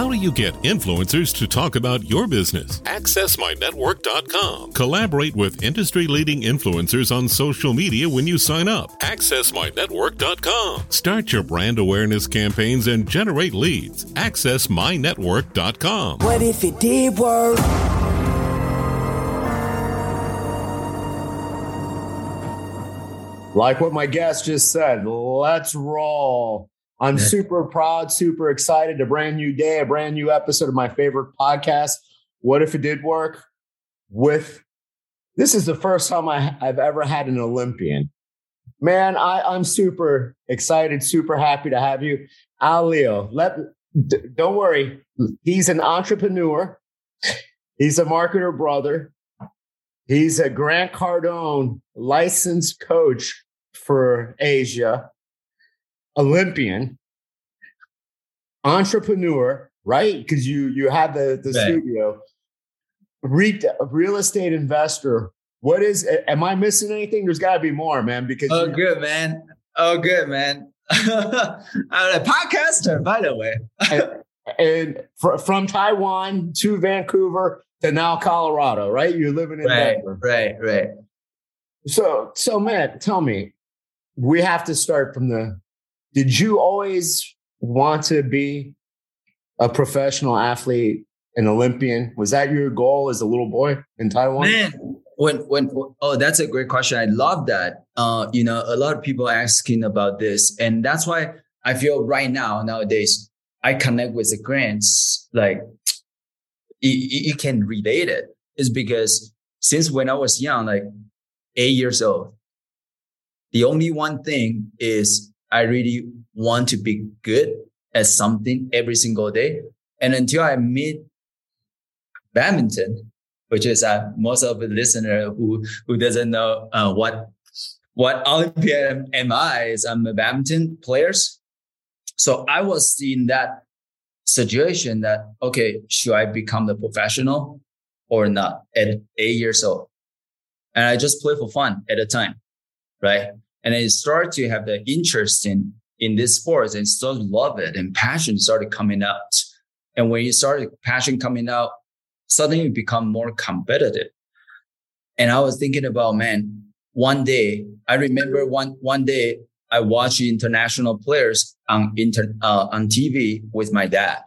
How do you get influencers to talk about your business? AccessMyNetwork.com. Collaborate with industry leading influencers on social media when you sign up. AccessMyNetwork.com. Start your brand awareness campaigns and generate leads. AccessMyNetwork.com. What if it did work? Like what my guest just said, let's roll. I'm super proud, super excited. A brand new day, a brand new episode of my favorite podcast. What if it did work? With this is the first time I, I've ever had an Olympian. Man, I, I'm super excited, super happy to have you. Al Leo, let d- don't worry. He's an entrepreneur. He's a marketer brother. He's a Grant Cardone licensed coach for Asia, Olympian, entrepreneur, right? Because you you had the the Right. studio, Re- real estate investor. What is? Am I missing anything? There's got to be more, man. Because Oh, you- good, man. Oh, good, man. I'm a podcaster, by the way. and fr- from Taiwan to Vancouver to now Colorado, right? You're living in Right, Denver. right, right. So, so Matt, tell me, we have to start from the. Did you always want to be a professional athlete, an Olympian? Was that your goal as a little boy in Taiwan? Man, when when oh, that's a great question. I love that. Uh, you know, a lot of people asking about this, and that's why I feel right now nowadays I connect with the grants like you, can relate it. Is because since when I was young, like eight years old, the only one thing is I really want to be good at something every single day, and until I meet badminton, which is uh, most of the listener who who doesn't know uh, what what Olympian am I is I'm a badminton players. So I was in that situation that okay, should I become the professional or not at eight years old? And I just play for fun at the time, right? And I started to have the interest in in this sports and started love it and passion started coming out. And when you started passion coming out, suddenly you become more competitive. And I was thinking about, man, one day, I remember one, one day I watched international players on inter, uh, on TV with my dad.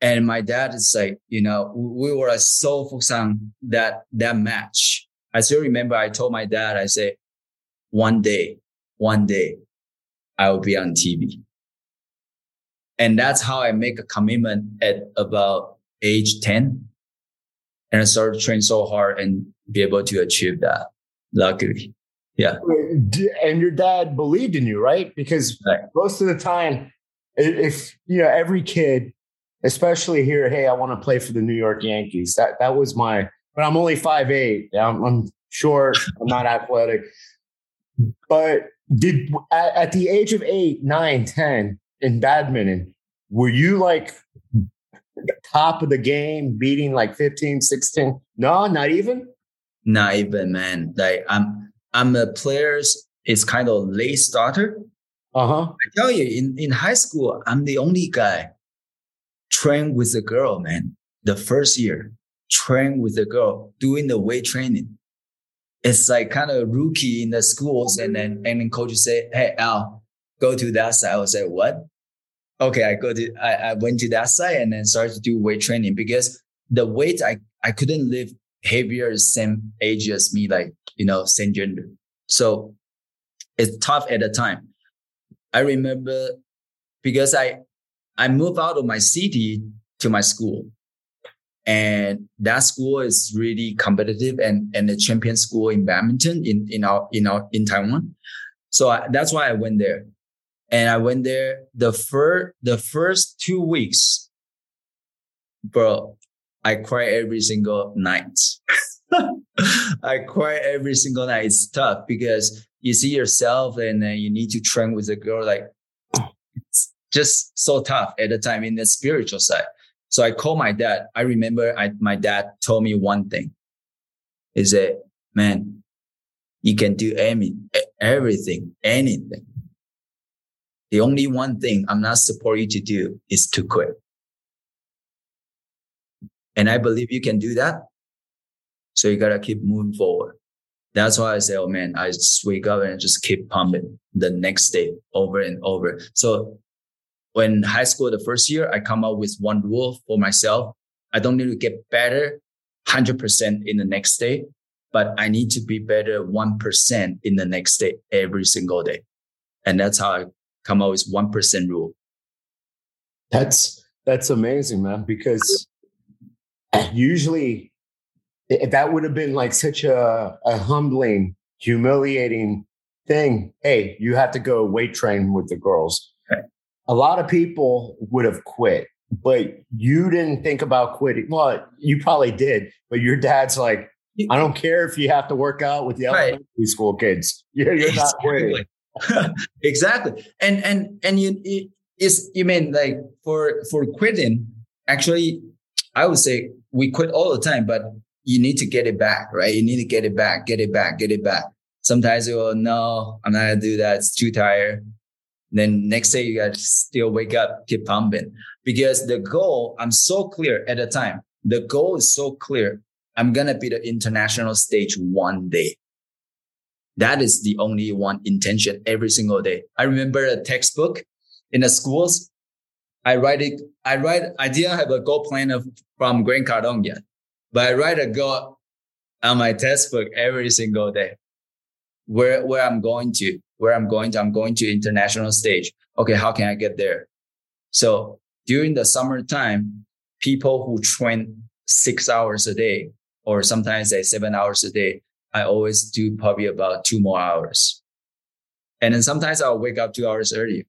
And my dad is like, you know, we were so focused on that, that match. I still remember I told my dad, I said, one day, one day I will be on TV. And that's how I make a commitment at about age 10 and I started to train so hard and be able to achieve that. Luckily. Yeah. And your dad believed in you, right? Because Right. most of the time, if you know every kid, especially here, hey, I want to play for the New York Yankees. That that was my. But I'm only five eight. I'm, I'm short. I'm not athletic. But did at, at the age of eight, nine, ten in badminton, were you like top of the game, beating like 15, 16? No, not even. Not even, man. Like I'm, I'm a player's, it's kind of late starter. Uh huh. I tell you, in, in high school, I'm the only guy train with a girl, man. The first year, train with a girl, doing the weight training. It's like kind of rookie in the schools. And then, and then coaches say, Hey, Al, go to that side. I was like, what? Okay. I go to, I, I went to that side and then started to do weight training because the weight, I, I couldn't live heavier, same age as me, like, you know, same gender. So it's tough at the time. I remember because I I moved out of my city to my school. And that school is really competitive and, and a champion school in badminton in, in our, in our, in Taiwan. So I, that's why I went there. And I went there the first the first two weeks, bro. I cry every single night. I cry every single night. It's tough because you see yourself and then you need to train with a girl. Like it's just so tough at the time in the spiritual side. So I called my dad. I remember I, my dad told me one thing is that, man, you can do any, everything, anything. The only one thing I'm not supporting you to do is to quit. And I believe you can do that. So you gotta keep moving forward. That's why I say, oh man, I just wake up and just keep pumping the next day over and over. So when high school, the first year, I come up with one rule for myself. I don't need to get better 100% in the next day, but I need to be better 1% in the next day every single day. And that's how I come up with 1% rule. That's, that's amazing, man, because usually that would have been like such a, a humbling, humiliating thing. Hey, you have to go weight train with the girls. A lot of people would have quit, but you didn't think about quitting. Well, you probably did, but your dad's like, I don't care if you have to work out with the right. elementary school kids. You're, you're not quitting. exactly. And and and you is you mean like for for quitting? Actually, I would say we quit all the time, but you need to get it back, right? You need to get it back, get it back, get it back. Sometimes you go, no, I'm not gonna do that. It's too tired. Then next day you to still wake up, keep pumping because the goal, I'm so clear at the time. The goal is so clear. I'm going to be the international stage one day. That is the only one intention every single day. I remember a textbook in the schools. I write it. I write, I didn't have a goal plan of, from Grant Cardone yet. But I write a goal on my textbook every single day. Where where I'm going to, where I'm going to, I'm going to international stage. Okay, how can I get there? So during the summertime, people who train six hours a day, or sometimes say seven hours a day, I always do probably about two more hours. And then sometimes I'll wake up two hours early.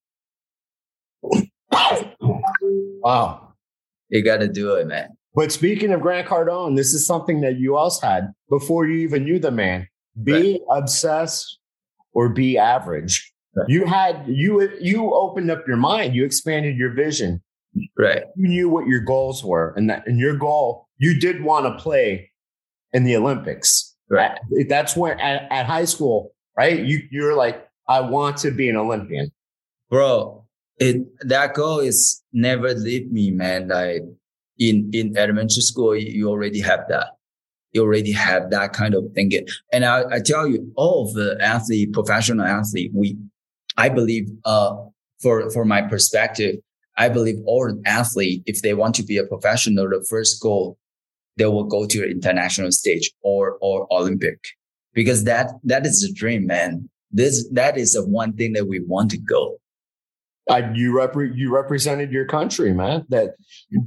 Wow. You got to do it, man. But speaking of Grant Cardone, this is something that you also had before you even knew the man. Be right. obsessed or be average. Right. You had you you opened up your mind. You expanded your vision. Right. You knew what your goals were, and that and your goal you did want to play in the Olympics. Right. That's when at, at high school, right? You you're like, I want to be an Olympian, bro. It that goal is never leave me, man. Like in in elementary school you already have that you already have that kind of thinking. And i, I tell you all of the athlete professional athlete we i believe uh for for my perspective i believe all athlete if they want to be a professional the first goal they will go to the international stage or or olympic. Because that that is the dream man. This that is the one thing that we want to go. Uh, you repre- you represented your country man that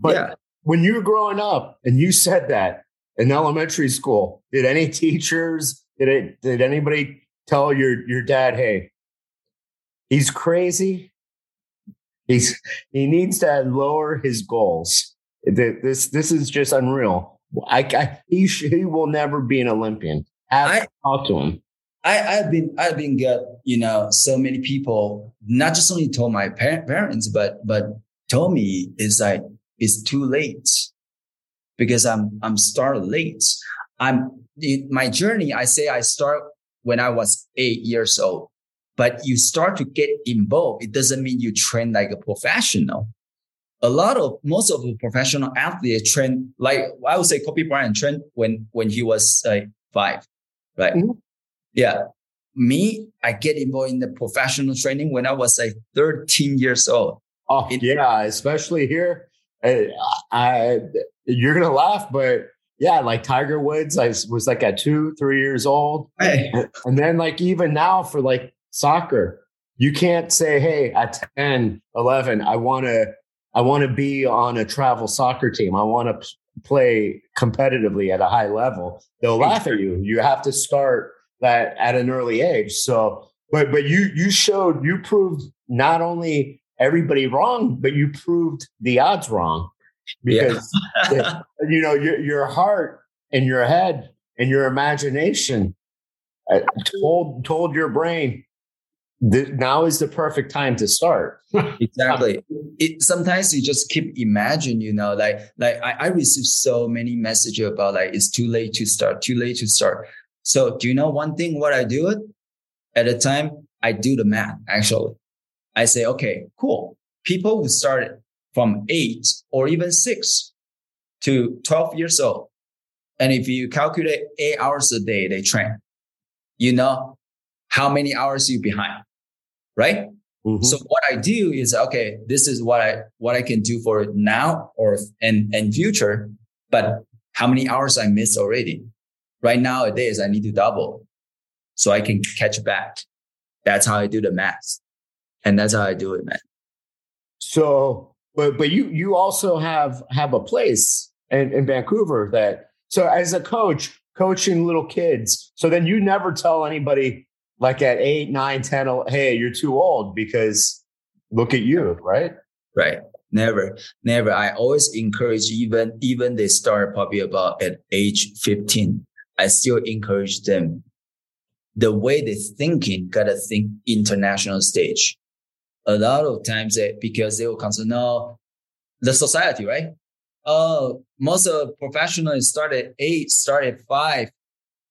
but yeah. when you were growing up and you said that in elementary school, did any teachers, did it, did anybody tell your your dad, hey, he's crazy? He's he needs to lower his goals. This this is just unreal. I, I he he will never be an Olympian. Have I, talk to him. I, I've been I've been got you know so many people not just only told my parents but but told me is like it's too late because I'm, I'm start late. I'm in my journey. I say I start when I was eight years old, but you start to get involved. It doesn't mean you train like a professional. A lot of most of the professional athletes train like I would say Kobe Bryant trained when when he was uh, five, right? Mm-hmm. Yeah. Me, I get involved in the professional training when I was like 13 years old. Oh, it, yeah, especially here I, I you're gonna laugh, but yeah, like Tiger Woods, I was like at two, three years old, hey. and then like even now for like soccer, you can't say, "Hey, at 10, 11, I want to, I want to be on a travel soccer team. I want to play competitively at a high level." They'll laugh at you. You have to start that at an early age. So, but but you you showed you proved not only everybody wrong, but you proved the odds wrong because yeah. you know your your heart and your head and your imagination uh, told told your brain that now is the perfect time to start. exactly. It, sometimes you just keep imagine, you know, like like I, I receive so many messages about like it's too late to start, too late to start. So do you know one thing? What I do it at a time, I do the math. Actually, I say, okay, cool. People who started from eight or even six to twelve years old, and if you calculate eight hours a day they train, you know how many hours you behind, right? Mm-hmm. So what I do is okay, this is what I what I can do for now or and and future, but how many hours I missed already? Right nowadays, I need to double so I can catch back. That's how I do the math, and that's how I do it, man. So, but but you you also have have a place in, in Vancouver that so as a coach, coaching little kids, so then you never tell anybody like at eight, nine, 10, hey, you're too old because look at you, right? Right. Never, never. I always encourage even, even they start probably about at age 15. I still encourage them. The way they're thinking, gotta think international stage. A lot of times because they will consider, no, the society, right? oh, most of professionals start at eight, start at five.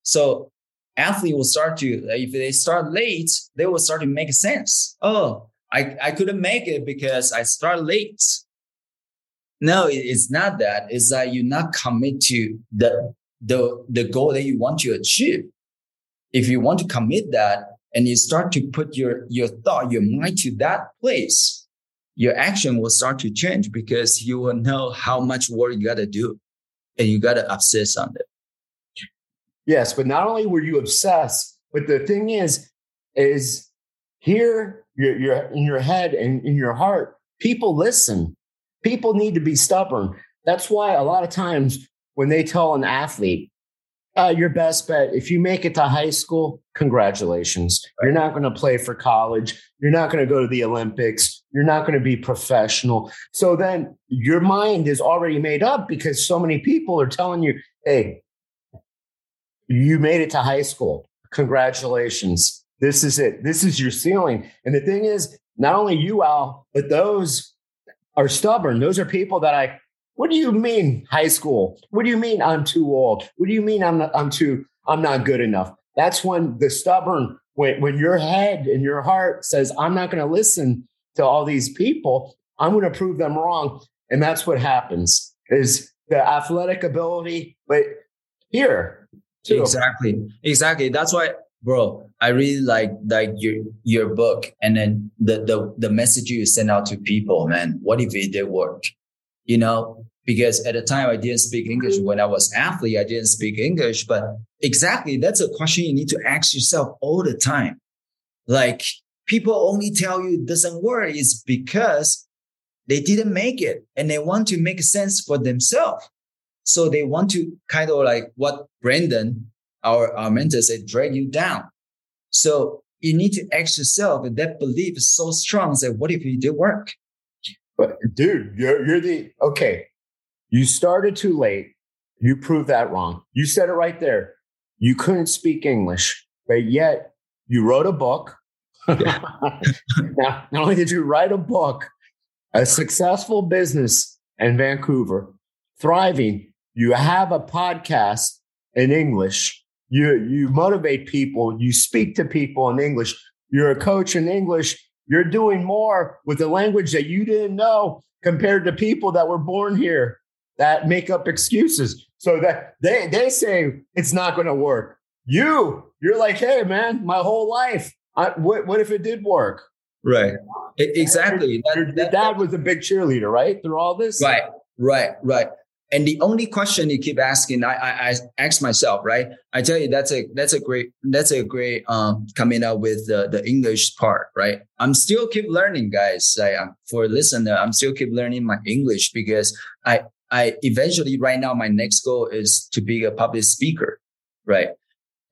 So athlete will start to, if they start late, they will start to make sense. Oh, I, I couldn't make it because I start late. No, it's not that. It's that you not commit to the, the, the goal that you want to achieve. If you want to commit that and you start to put your, your thought, your mind to that place, your action will start to change because you will know how much work you got to do and you got to obsess on it. Yes, but not only were you obsessed, but the thing is, is here you're, you're in your head and in your heart, people listen. People need to be stubborn. That's why a lot of times when they tell an athlete, uh, your best bet, if you make it to high school, congratulations. You're not going to play for college. You're not going to go to the Olympics. You're not going to be professional. So then your mind is already made up because so many people are telling you, hey, you made it to high school. Congratulations. This is it. This is your ceiling. And the thing is, not only you, Al, but those are stubborn. Those are people that I what do you mean high school? What do you mean I'm too old? What do you mean I'm not, I'm too I'm not good enough? That's when the stubborn when when your head and your heart says I'm not going to listen to all these people. I'm going to prove them wrong, and that's what happens. Is the athletic ability, but here too. exactly, exactly. That's why, bro. I really like like your your book, and then the the the message you send out to people. Man, what if it did work? You know, because at the time I didn't speak English. When I was athlete, I didn't speak English. But exactly, that's a question you need to ask yourself all the time. Like people only tell you it doesn't work is because they didn't make it and they want to make sense for themselves. So they want to kind of like what Brandon, our, our mentor said, drag you down. So you need to ask yourself, and that belief is so strong that what if it did work? But dude, you're you're the okay. You started too late. You proved that wrong. You said it right there. You couldn't speak English, but yet you wrote a book. now, not only did you write a book, a successful business in Vancouver, thriving, you have a podcast in English. You you motivate people, you speak to people in English. You're a coach in English you're doing more with the language that you didn't know compared to people that were born here that make up excuses. So that they they say it's not going to work. You you're like, hey man, my whole life. I, what what if it did work? Right. Exactly. Your, your, your dad was a big cheerleader, right? Through all this. Right. Right. Right. And the only question you keep asking, I, I, I ask myself, right? I tell you, that's a that's a great that's a great um coming up with the the English part, right? I'm still keep learning, guys. I, um, for listener, I'm still keep learning my English because I I eventually right now my next goal is to be a public speaker, right?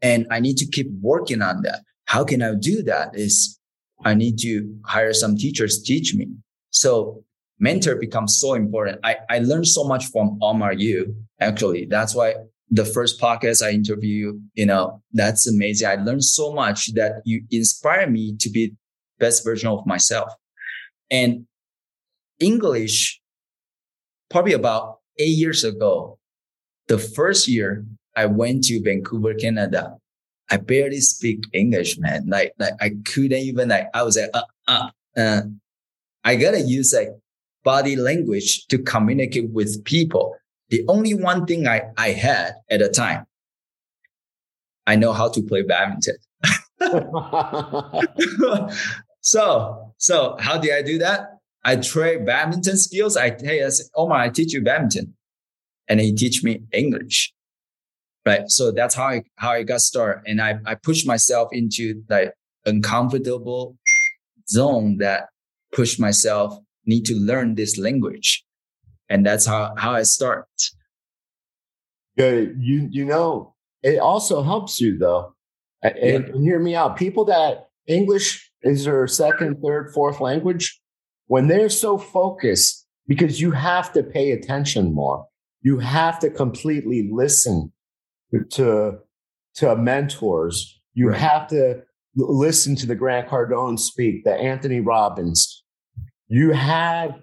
And I need to keep working on that. How can I do that? Is I need to hire some teachers teach me. So mentor becomes so important. I, I learned so much from Omar Yu. Actually, that's why the first podcast I interview, you know, that's amazing. I learned so much that you inspire me to be best version of myself. And English, probably about eight years ago, the first year I went to Vancouver, Canada, I barely speak English, man. Like, like I couldn't even like, I was like, uh, uh, uh, I gotta use like body language to communicate with people. The only one thing I, I had at the time, I know how to play badminton. so, so how did I do that? I train badminton skills. I, hey, I said, Omar, I teach you badminton. And he teach me English. Right. So that's how I, how I got started. And I, I pushed myself into like uncomfortable zone that pushed myself need to learn this language. And that's how, how I start. Good. You, you know, it also helps you though. And, yeah. and hear me out. People that English is their second, third, fourth language, when they're so focused, because you have to pay attention more, you have to completely listen to to mentors. You right. have to listen to the Grant Cardone speak, the Anthony Robbins. You have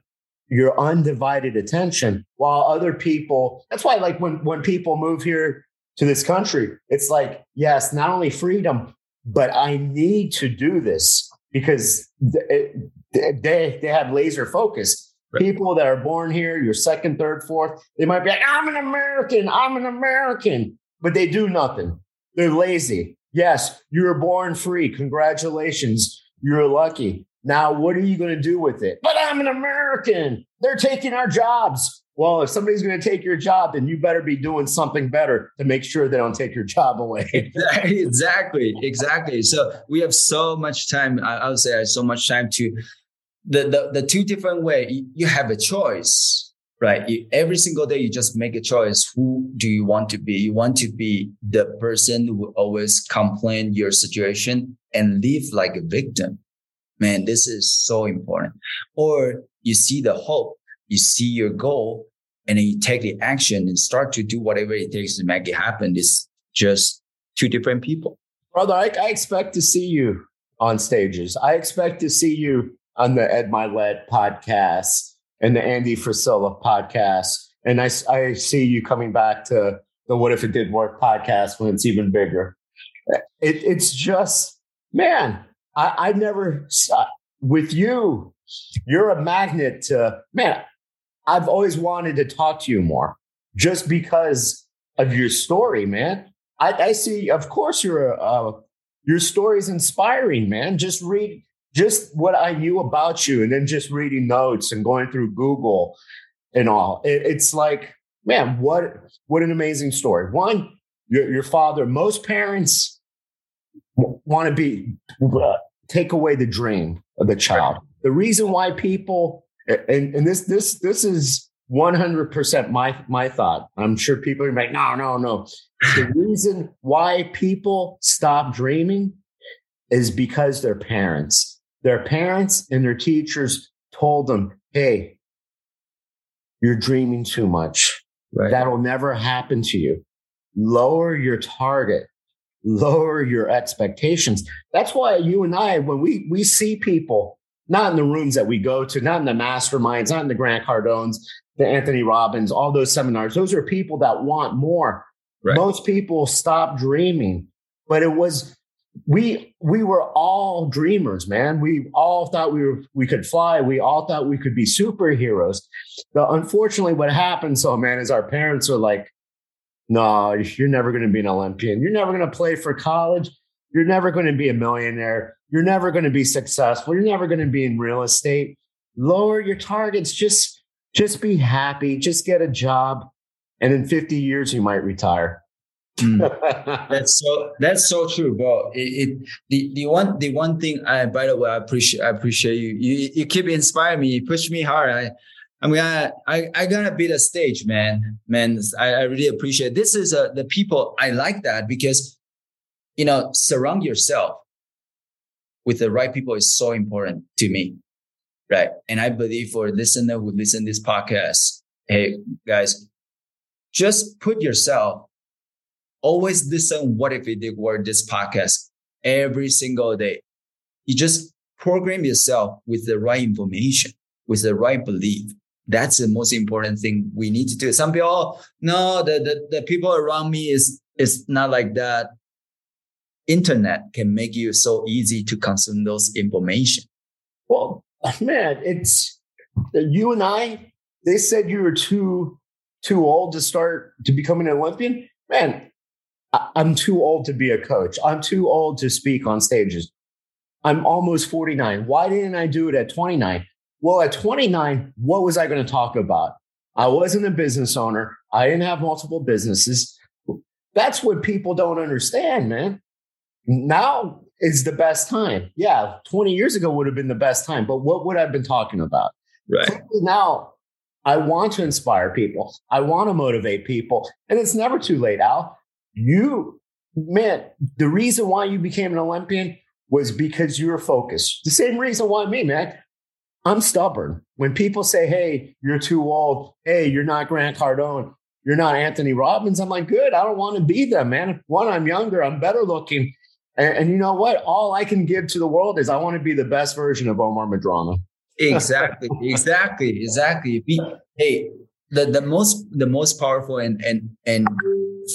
your undivided attention while other people that's why like when when people move here to this country it's like yes not only freedom but i need to do this because it, they they have laser focus right. people that are born here your second third fourth they might be like i'm an american i'm an american but they do nothing. They're lazy. Yes, you were born free. Congratulations. You're lucky. Now, what are you going to do with it? But I'm an American. They're taking our jobs. Well, if somebody's going to take your job, then you better be doing something better to make sure they don't take your job away. exactly, exactly. So we have so much time. I would say I so much time to the the, the two different way. You have a choice right? You, every single day, you just make a choice. Who do you want to be? You want to be the person who always complain your situation and live like a victim. Man, this is so important. Or you see the hope, you see your goal, and then you take the action and start to do whatever it takes to make it happen. It's just two different people. Brother, I, I expect to see you on stages. I expect to see you on the Ed Mylett podcast and the Andy Frisella podcast. And I, I see you coming back to the What If It Did Work podcast when it's even bigger. It, it's just, man, I, I never, with you, you're a magnet to, man, I've always wanted to talk to you more just because of your story, man. I, I see, of course, you're a, uh, your story is inspiring, man. Just read just what I knew about you, and then just reading notes and going through Google and all. It, it's like, man, what what an amazing story. One, your, your father. Most parents want to be uh, take away the dream of the child. The reason why people and and this this this is 100% my my thought. I'm sure people are like, no, no, no. The reason why people stop dreaming is because their parents their parents and their teachers told them, hey, you're dreaming too much. Right. That'll never happen to you. Lower your target, lower your expectations. That's why you and I, when we, we see people, not in the rooms that we go to, not in the masterminds, not in the Grant Cardones, the Anthony Robbins, all those seminars, those are people that want more. Right. Most people stop dreaming, but it was we we were all dreamers, man. We all thought we were we could fly. We all thought we could be superheroes. The unfortunately, what happens, so man, is our parents are like, "No, you're never going to be an Olympian. You're never going to play for college. You're never going to be a millionaire. You're never going to be successful. You're never going to be in real estate. Lower your targets. Just just be happy. Just get a job, and in 50 years, you might retire." Mm. that's so that's so true, bro. It, it, the the one the one thing I by the way I appreciate I appreciate you. You you keep inspiring me, you push me hard. I I'm gonna I I gonna be the stage, man. Man, I, I really appreciate this is a, the people I like that because you know surround yourself with the right people is so important to me. Right. And I believe for listener who listen this podcast, hey guys, just put yourself, always listen what if it did work this podcast every single day. You just program yourself with the right information, with the right belief. That's the most important thing we need to do. Some people, oh, no, the, the, the people around me is, is not like that. Internet can make you so easy to consume those information. Well, man, it's uh, you and I. They said you were too too old to start to become an Olympian. Man, I'm too old to be a coach. I'm too old to speak on stages. I'm almost 49. Why didn't I do it at 29? Well, at 29, what was I going to talk about? I wasn't a business owner. I didn't have multiple businesses. That's what people don't understand, man. Now is the best time. Yeah, 20 years ago would have been the best time, but what would I have been talking about? Right. Now, I want to inspire people. I want to motivate people. And it's never too late, Al. You, man, the reason why you became an Olympian was because you were focused. The same reason why me, man. I'm stubborn. When people say, hey, you're too old, hey, you're not Grant Cardone, you're not Anthony Robbins, I'm like, good. I don't want to be them, man. One, I'm younger, I'm better looking. And, and, you know what? All I can give to the world is I want to be the best version of Omar Medrano. exactly, exactly, exactly. Hey, the, the most the most powerful and and and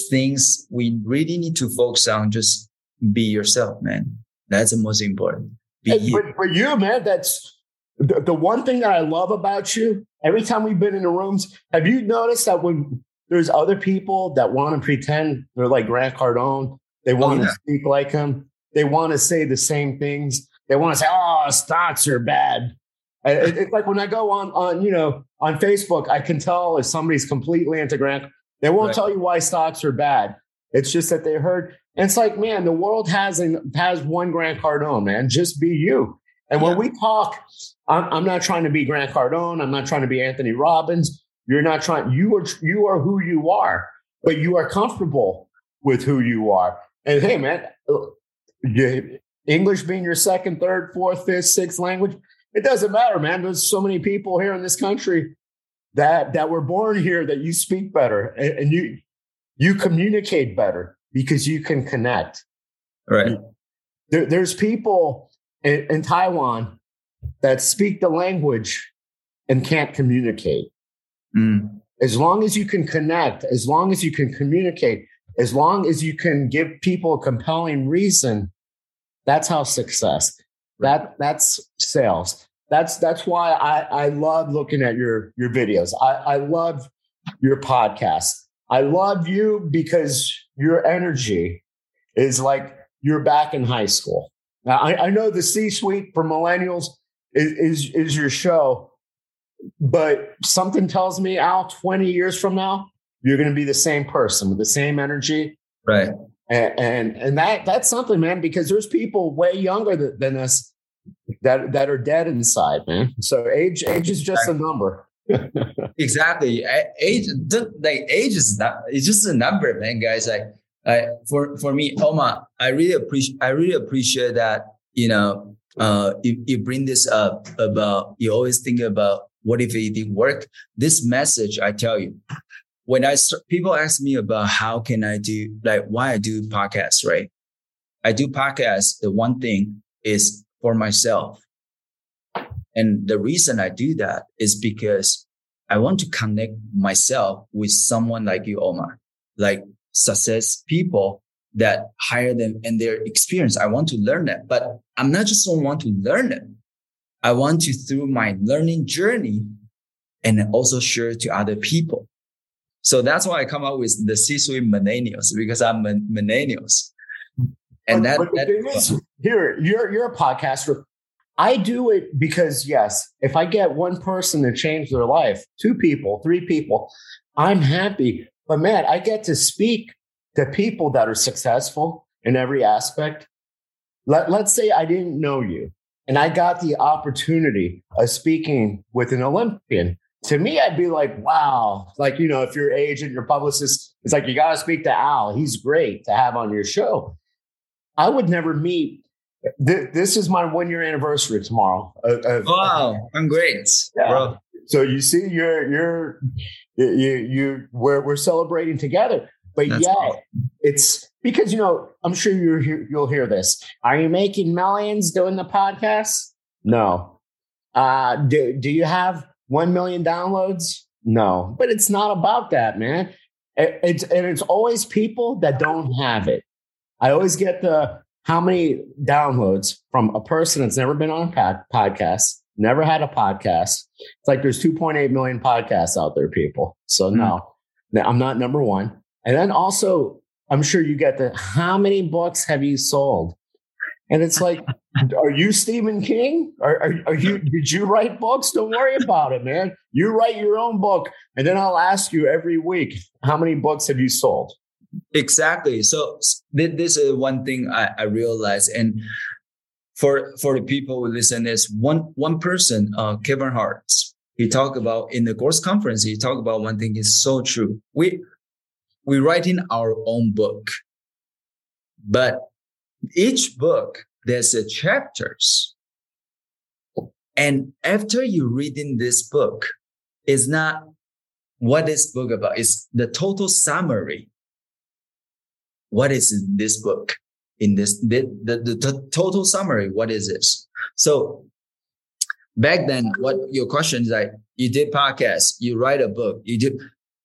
things we really need to focus on just be yourself, man. That's the most important. Be you. for you, man, that's the, the one thing that I love about you. Every time we've been in the rooms, have you noticed that when there's other people that want to pretend they're like Grant Cardone they want oh, yeah. to speak like him. They want to say the same things. They want to say, "Oh, stocks are bad." it's like when I go on on you know on Facebook, I can tell if somebody's completely into Grant. They won't right. tell you why stocks are bad. It's just that they heard. And it's like, man, the world has an, has one Grant Cardone, man. Just be you. And yeah. when we talk, I'm, I'm not trying to be Grant Cardone. I'm not trying to be Anthony Robbins. You're not trying. You are you are who you are, but you are comfortable with who you are. And hey, man, uh, English being your second, third, fourth, fifth, sixth language, it doesn't matter, man. There's so many people here in this country that that were born here that you speak better and, and you you communicate better because you can connect. Right. There, there's people in, in Taiwan that speak the language and can't communicate. Mm. As long as you can connect, as long as you can communicate, as long as you can give people a compelling reason, that's how success. That that's sales. That's that's why I, I love looking at your your videos. I, I love your podcast. I love you because your energy is like you're back in high school. Now I, I know the C-suite for millennials is, is is your show, but something tells me, Al, 20 years from now, you're going to be the same person with the same energy. Right. And, and, and that, that's something, man, because there's people way younger than, than us that, that are dead inside, man. So age, age is just a number. exactly. Age, like age is not, it's just a number, man, guys. Like, I, for, for me, Omar, I really appreciate, I really appreciate that, you know, uh, you, you bring this up about, you always think about what if it didn't work? This message, I tell you, when I start, people ask me about how can I do like why I do podcasts, right? I do podcasts. The one thing is for myself. And the reason I do that is because I want to connect myself with someone like you, Omar, like success people that hire them and their experience. I want to learn that, but I'm not just want to learn it. I want to through my learning journey and also share to other people. So that's why I come up with the C-suite millennials because I'm millennials. And that, but that is, here, you're you're a podcaster. I do it because yes, if I get one person to change their life, two people, three people, I'm happy. But man, I get to speak to people that are successful in every aspect. Let, let's say I didn't know you and I got the opportunity of speaking with an Olympian to me, I'd be like, wow. Like, you know, if your agent, your publicist, it's like, you got to speak to Al. He's great to have on your show. I would never meet th- this is my one year anniversary tomorrow. Wow, I'm great, yeah. bro. So you see, you're you're you you we're we're celebrating together. But That's yeah, cool. it's because you know I'm sure you you'll hear this. Are you making millions doing the podcast? No. Uh, do do you have one million downloads? No. But it's not about that, man. It, it's and it's always people that don't have it. I always get the how many downloads from a person that's never been on a pod, podcast, never had a podcast. It's like there's 2.8 million podcasts out there, people. So mm-hmm. no, I'm not number one. And then also, I'm sure you get the how many books have you sold? And it's like, are you Stephen King? Are, are, are, you? Did you write books? Don't worry about it, man. You write your own book, and then I'll ask you every week, how many books have you sold? Exactly. So this is one thing I, I realized, and for for the people who listen, is one one person, uh, Kevin Hart. He talked about in the course conference. He talked about one thing is so true. We we write in our own book, but each book there's a chapters. And after you reading this book, is not what this book about. It's the total summary. What is this book? In this, the, the, the total summary, what is this? So back then, what your question is like, you did podcast, you write a book, you do,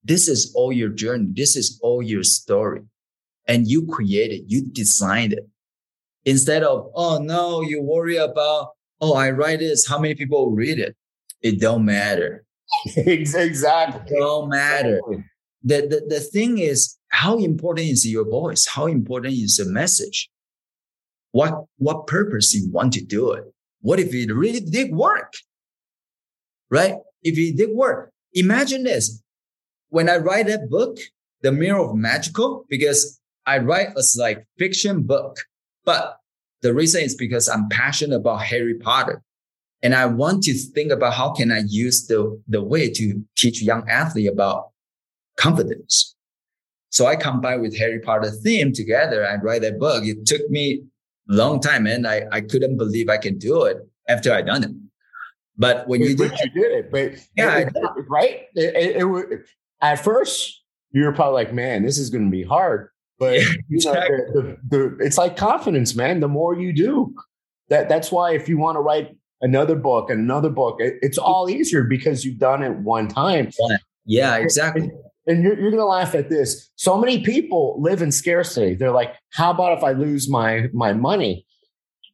this is all your journey. This is all your story. And you create it. You designed it. Instead of, oh no, you worry about, oh, I write this. How many people read it? It don't matter. exactly. It don't matter. The, the, the thing is, how important is your voice? How important is the message? What, what purpose you want to do it? What if it really did work? Right? If it did work, imagine this when I write that book, The Mirror of Magical, because I write as like fiction book, but the reason is because I'm passionate about Harry Potter. And I want to think about how can I use the, the way to teach young athlete about confidence. So I combine with Harry Potter theme together and write that book. It took me a long time and I, I couldn't believe I can do it after I done it. But when you did, you did it, but yeah, it, right? It, it, it, at first you're probably like, man, this is going to be hard. But yeah, you know, the, the, the, it's like confidence, man. The more you do, that that's why if you want to write another book another book, it, it's all easier because you've done it one time. Yeah, exactly. And, and you're, you're going to laugh at this. So many people live in scarcity. They're like, how about if I lose my my money?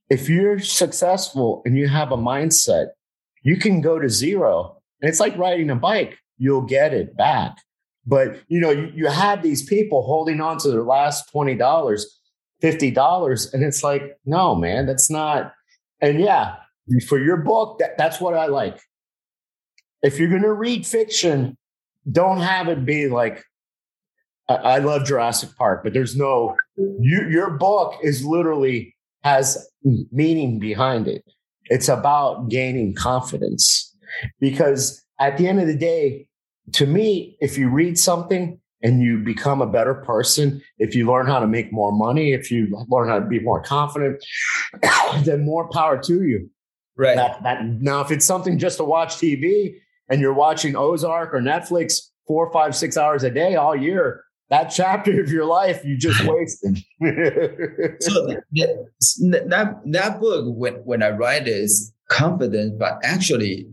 If you're successful and you have a mindset, you can go to zero. And it's like riding a bike you'll get it back. But you know, you, you have these people holding on to their last twenty dollars, fifty dollars, and it's like, no, man, that's not. And yeah, for your book, that, that's what I like. If you're to read fiction, don't have it be like, I, I love Jurassic Park, but there's no. You, your book is literally has meaning behind it. It's about gaining confidence because at the end of the day, to me, if you read something and you become a better person, if you learn how to make more money, if you learn how to be more confident, then more power to you. Right. That, that, now, if it's something just to watch TV and you're watching Ozark or Netflix four, five, six hours a day all year, that chapter of your life you just wasted. so that, that that book, when when I write it, is confident, but actually,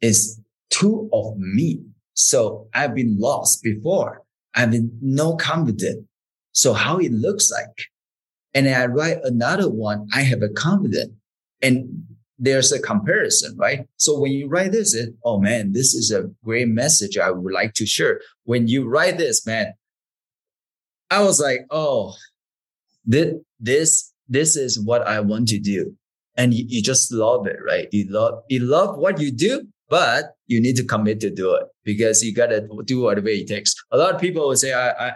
is two of me. So I've been lost before. I've been no confident. So how it looks like. And I write another one, I have a confident and there's a comparison, right? So when you write this, it, oh man, this is a great message I would like to share. When you write this, man, I was like, oh, this, this, this is what I want to do. And you, you just love it, right? You love, you love what you do but you need to commit to do it because you gotta do whatever it takes. A lot of people will say, I, I,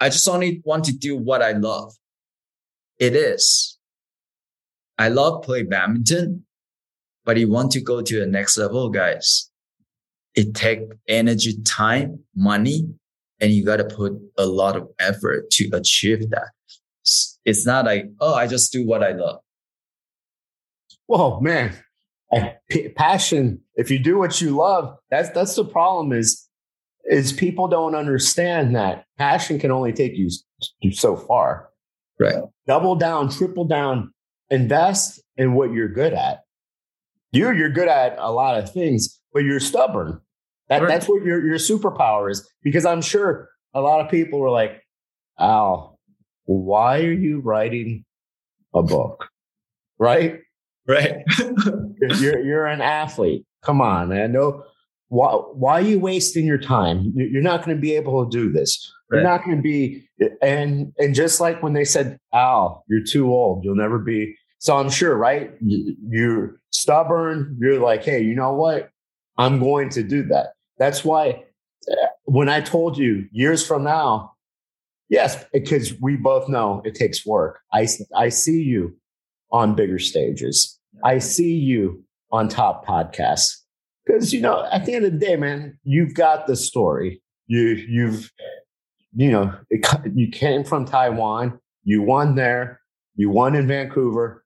I just only want to do what I love. It is. I love play badminton, but you want to go to the next level, guys. It take energy, time, money, and you got to put a lot of effort to achieve that. It's not like, oh, I just do what I love. whoa, man, passion. If you do what you love, that's that's the problem. Is is people don't understand that passion can only take you so far. Right. Double down, triple down, invest in what you're good at. You you're good at a lot of things, but you're stubborn. That, right. That's what your your superpower is. Because I'm sure a lot of people were like, "Al, why are you writing a book?" Right. Right. you're you're an athlete. Come on, man. No, why why are you wasting your time? You're not going to be able to do this. You're not going to be and and just like when they said, "Al, you're too old. You'll never be." So I'm sure, right? You're stubborn. You're like, "Hey, you know what? I'm going to do that." That's why uh, when I told you years from now, yes, because we both know it takes work. I I see you on bigger stages. I see you on top podcasts because you know at the end of the day, man, you've got the story. You you've you know it, you came from Taiwan. You won there. You won in Vancouver.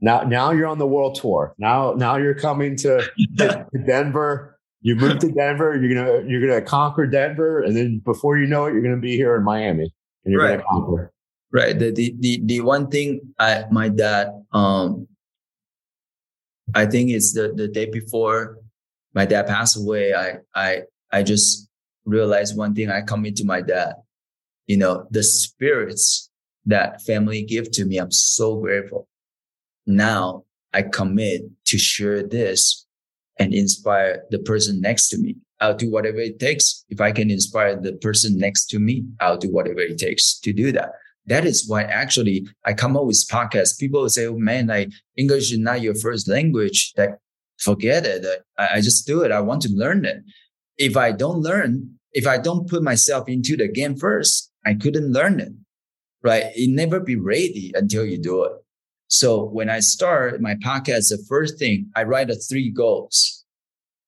Now now you're on the world tour. Now now you're coming to, to Denver. You moved to Denver. You're gonna you're gonna conquer Denver, and then before you know it, you're gonna be here in Miami, and you're right. gonna conquer. Right. The, the the the one thing I my dad um I think it's the the day before my dad passed away, I I I just realized one thing. I commit to my dad. You know, the spirits that family give to me, I'm so grateful. Now I commit to share this and inspire the person next to me. I'll do whatever it takes. If I can inspire the person next to me, I'll do whatever it takes to do that. That is why actually I come up with podcasts. People say, oh, man, like English is not your first language. That forget it. I, I just do it. I want to learn it. If I don't learn, if I don't put myself into the game first, I couldn't learn it. Right. It never be ready until you do it. So when I start my podcast, the first thing I write a three goals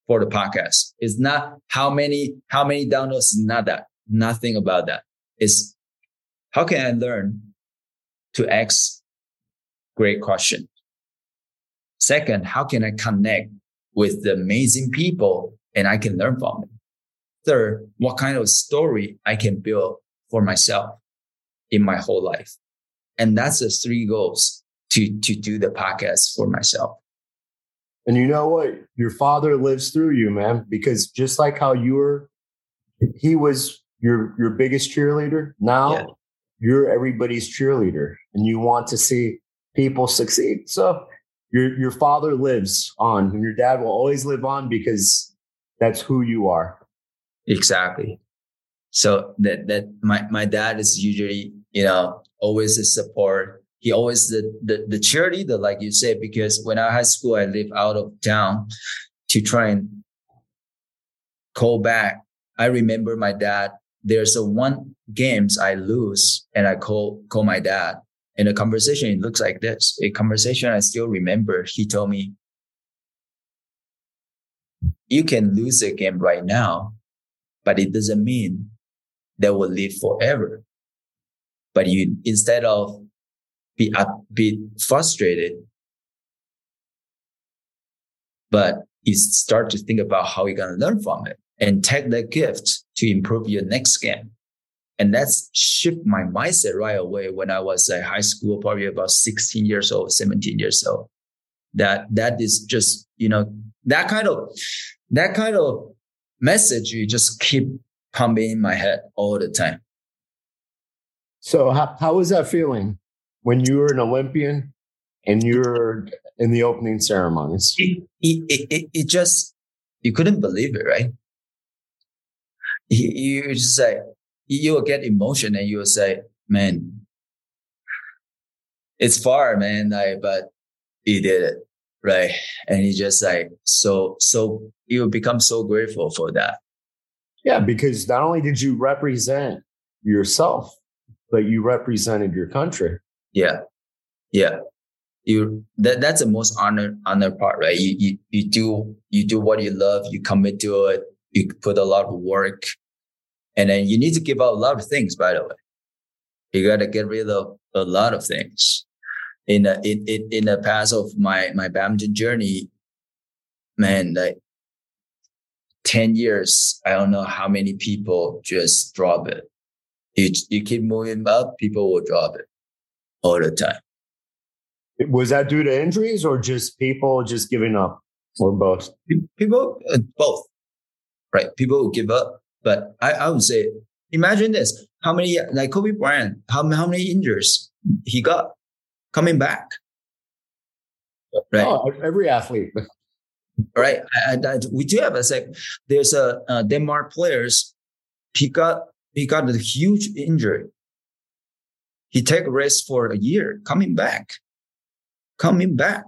for the podcast. It's not how many, how many downloads, not that, nothing about that. It's how can I learn to ask great question? Second, how can I connect with the amazing people and I can learn from them? Third, what kind of story I can build for myself in my whole life. And that's the three goals to, to do the podcast for myself. And you know what? Your father lives through you, man, because just like how you were, he was your, your biggest cheerleader. Now yeah. You're everybody's cheerleader and you want to see people succeed. So your your father lives on and your dad will always live on because that's who you are. Exactly. So that that my my dad is usually you know always a support. He always the the, the cheerleader like you said because when i high school i live out of town to try and call back. I remember my dad there's a one games i lose and i call call my dad in a conversation, it looks like this. A conversation I still remember. He told me, you can lose a game right now, but it doesn't mean that will live forever. But you, instead of be, uh, be frustrated, but you start to think about how you're to learn from it and take that gift to improve your next game. And that's shift my mindset right away when I was at high school, probably about 16 years old, 17 years old. That, that is just, you know, that kind of, that kind of message you just keep pumping in my head all the time. So how, how was that feeling when you were an Olympian and you're in the opening ceremonies? It, it, it, it just, you couldn't believe it, right? You, just say, you will get emotion and you will say, man, it's far, man. Like, but he did it. Right. And he just like, so, so you become so grateful for that. Yeah. Because not only did you represent yourself, but you represented your country. Yeah. Yeah. You, that, that's the most honor, honor part, right? You, you, you do, you do what you love, you commit to it, you put a lot of work and then you need to give up a lot of things, by the way. You got to get rid of a lot of things. in the in, in in the past of my my badminton journey, man, like 10 years, I don't know how many people just drop it. You, you keep moving up, people will drop it all the time. Was that due to injuries or just people just giving up or both? People, uh, both, right? People will give up. But I, I would say, imagine this. How many, like Kobe Bryant, how, how many injuries he got coming back? Right. Oh, every athlete right? And, and we do have a sec. There's a, a Denmark players. He got he got a huge injury. He take rest for a year, coming back, coming back.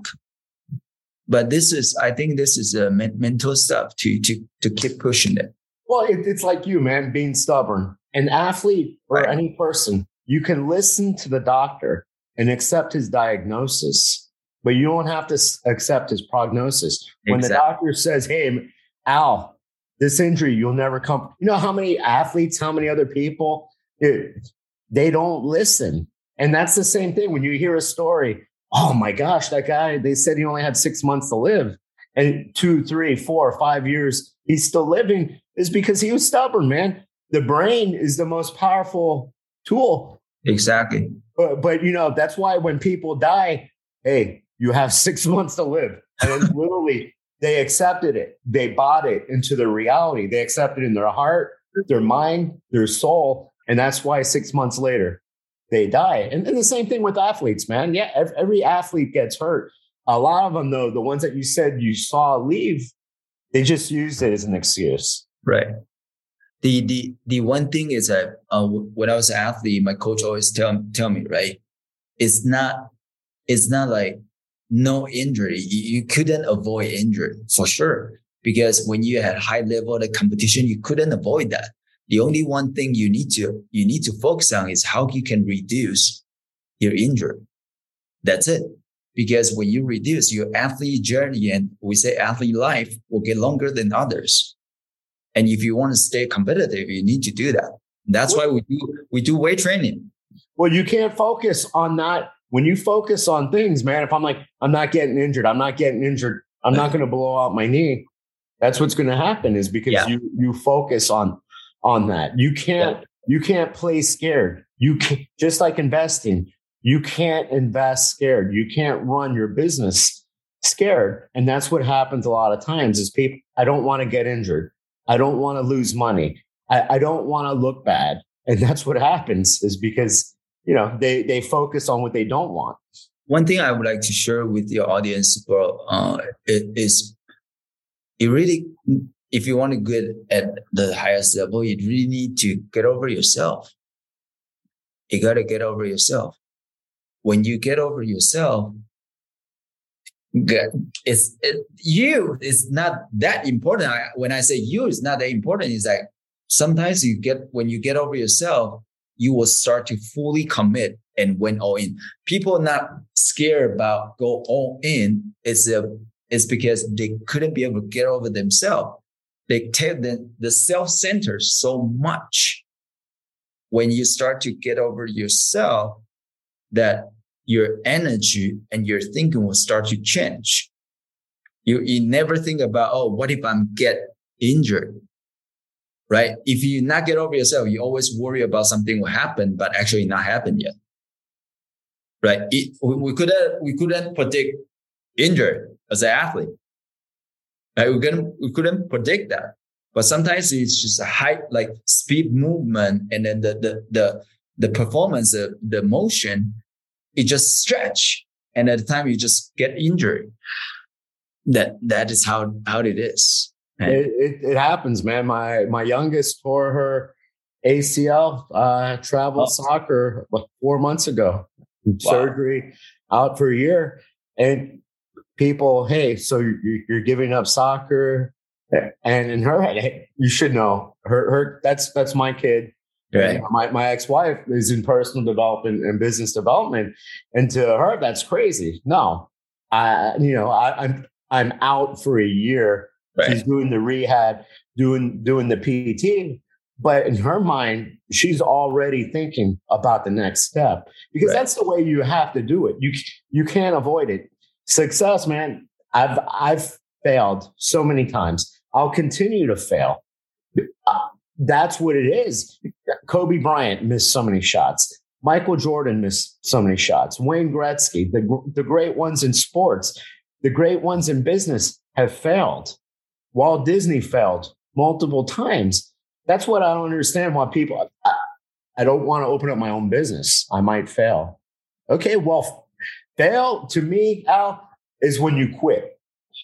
But this is, I think, this is a mental stuff to to to keep pushing it. Well, it, it's like you, man, being stubborn. An athlete or right. any person, you can listen to the doctor and accept his diagnosis but you don't have to accept his prognosis. When exactly. the doctor says, "Hey, Al, this injury, you'll never come." You know how many athletes, how many other people, it, they don't listen, and that's the same thing when you hear a story. Oh my gosh, that guy! They said he only had six months to live, and two, three, four, five years he's still living. Is because he was stubborn, man. The brain is the most powerful tool. Exactly. But, but you know that's why when people die, hey, you have six months to live. And literally, they accepted it. They bought it into their reality. They accepted it in their heart, their mind, their soul. And that's why six months later, they die. And, and the same thing with athletes, man. Yeah, every, every athlete gets hurt. A lot of them, though, the ones that you said you saw leave, they just used it as an excuse. Right. The the the one thing is that uh, when I was an athlete, my coach always tell tell me, right? It's not it's not like no injury. You, you couldn't avoid injury for sure. Because when you had high level of competition, you couldn't avoid that. The only one thing you need to, you need to focus on is how you can reduce your injury. That's it. Because when you reduce your athlete journey and we say athlete life will get longer than others. And if you want to stay competitive, you need to do that. That's why we do, we do weight training. Well, you can't focus on that when you focus on things, man, if I'm like, I'm not getting injured, I'm not getting injured, I'm not going to blow out my knee. That's what's going to happen is because yeah. you you focus on on that. You can't yeah. you can't play scared. You can, just like investing, you can't invest scared. You can't run your business scared. And that's what happens a lot of times is people, I don't want to get injured. I don't want to lose money. I, I don't want to look bad. And that's what happens is because you know they they focus on what they don't want one thing i would like to share with your audience bro uh, is it really if you want to get at the highest level you really need to get over yourself you got to get over yourself when you get over yourself it's it, you is not that important I, when i say you is not that important it's like sometimes you get when you get over yourself you will start to fully commit and went all in. People are not scared about go all in. It's a, it's because they couldn't be able to get over themselves. They take the, the self-centered so much. When you start to get over yourself, that your energy and your thinking will start to change. You, you never think about, oh, what if I'm get injured? right? If you not get over yourself, you always worry about something will happen, but actually not happen yet, right? It, we, we couldn't we couldn't predict injury as an athlete, right? We couldn't we couldn't predict that, but sometimes it's just a high like speed movement, and then the the the the performance, the, the motion, it just stretch, and at the time you just get injured. That that is how how it is. It, it, it, happens, man. My my youngest tore her ACL uh, travel oh. soccer four months ago. Wow. Surgery out for a year, and people, hey, so you're, you're giving up soccer, and in her head, hey, you should know her. Her that's that's my kid. Right. My my ex wife is in personal development and business development, and to her, that's crazy. No, I you know I, I'm I'm out for a year Right. She's doing the rehab, doing doing the PT. but in her mind, she's already thinking about the next step because Right. that's the way you have to do it. You you can't avoid it. Success, man. I've I've failed so many times. I'll continue to fail. Uh, That's what it is. Kobe Bryant missed so many shots. Michael Jordan missed so many shots. Wayne Gretzky, the the great ones in sports, the great ones in business have failed. Walt Disney failed multiple times. That's what I don't understand why people, I, I don't want to open up my own business. I might fail. Okay, well, fail to me, Al, is when you quit.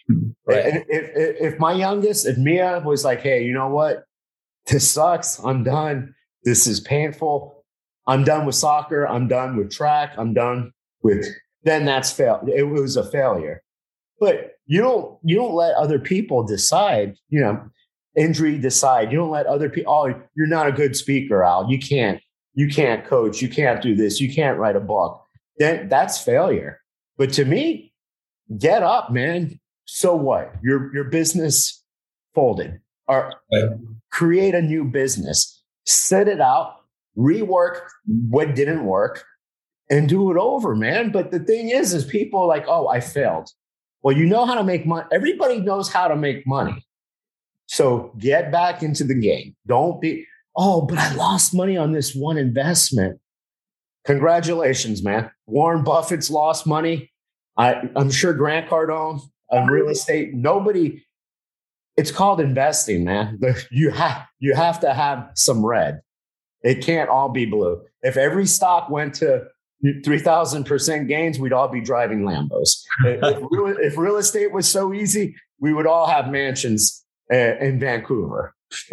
Hmm. Right. And If, if, if my youngest, if Mia was like, hey, you know what? This sucks. I'm done. This is painful. I'm done with soccer. I'm done with track. I'm done with, then that's fail. It was a failure. But you don't, you don't let other people decide, you know, injury decide. You don't let other people, oh, you're not a good speaker, Al. You can't, you can't coach. You can't do this. You can't write a book. Then that's failure. But to me, get up, man. So what? Your your business folded. Or Right. create a new business. set it out, rework what didn't work, and do it over, man. But the thing is, is people are like, oh, I failed. Well, you know how to make money. Everybody knows how to make money. So get back into the game. Don't be, oh, but I lost money on this one investment. Congratulations, man. Warren Buffett's lost money. I, I'm sure Grant Cardone on real estate. Nobody. It's called investing, man. You have you have to have some red. It can't all be blue. If every stock went to three thousand percent gains, we'd all be driving Lambos. if, real, if real estate was so easy, we would all have mansions uh, in Vancouver.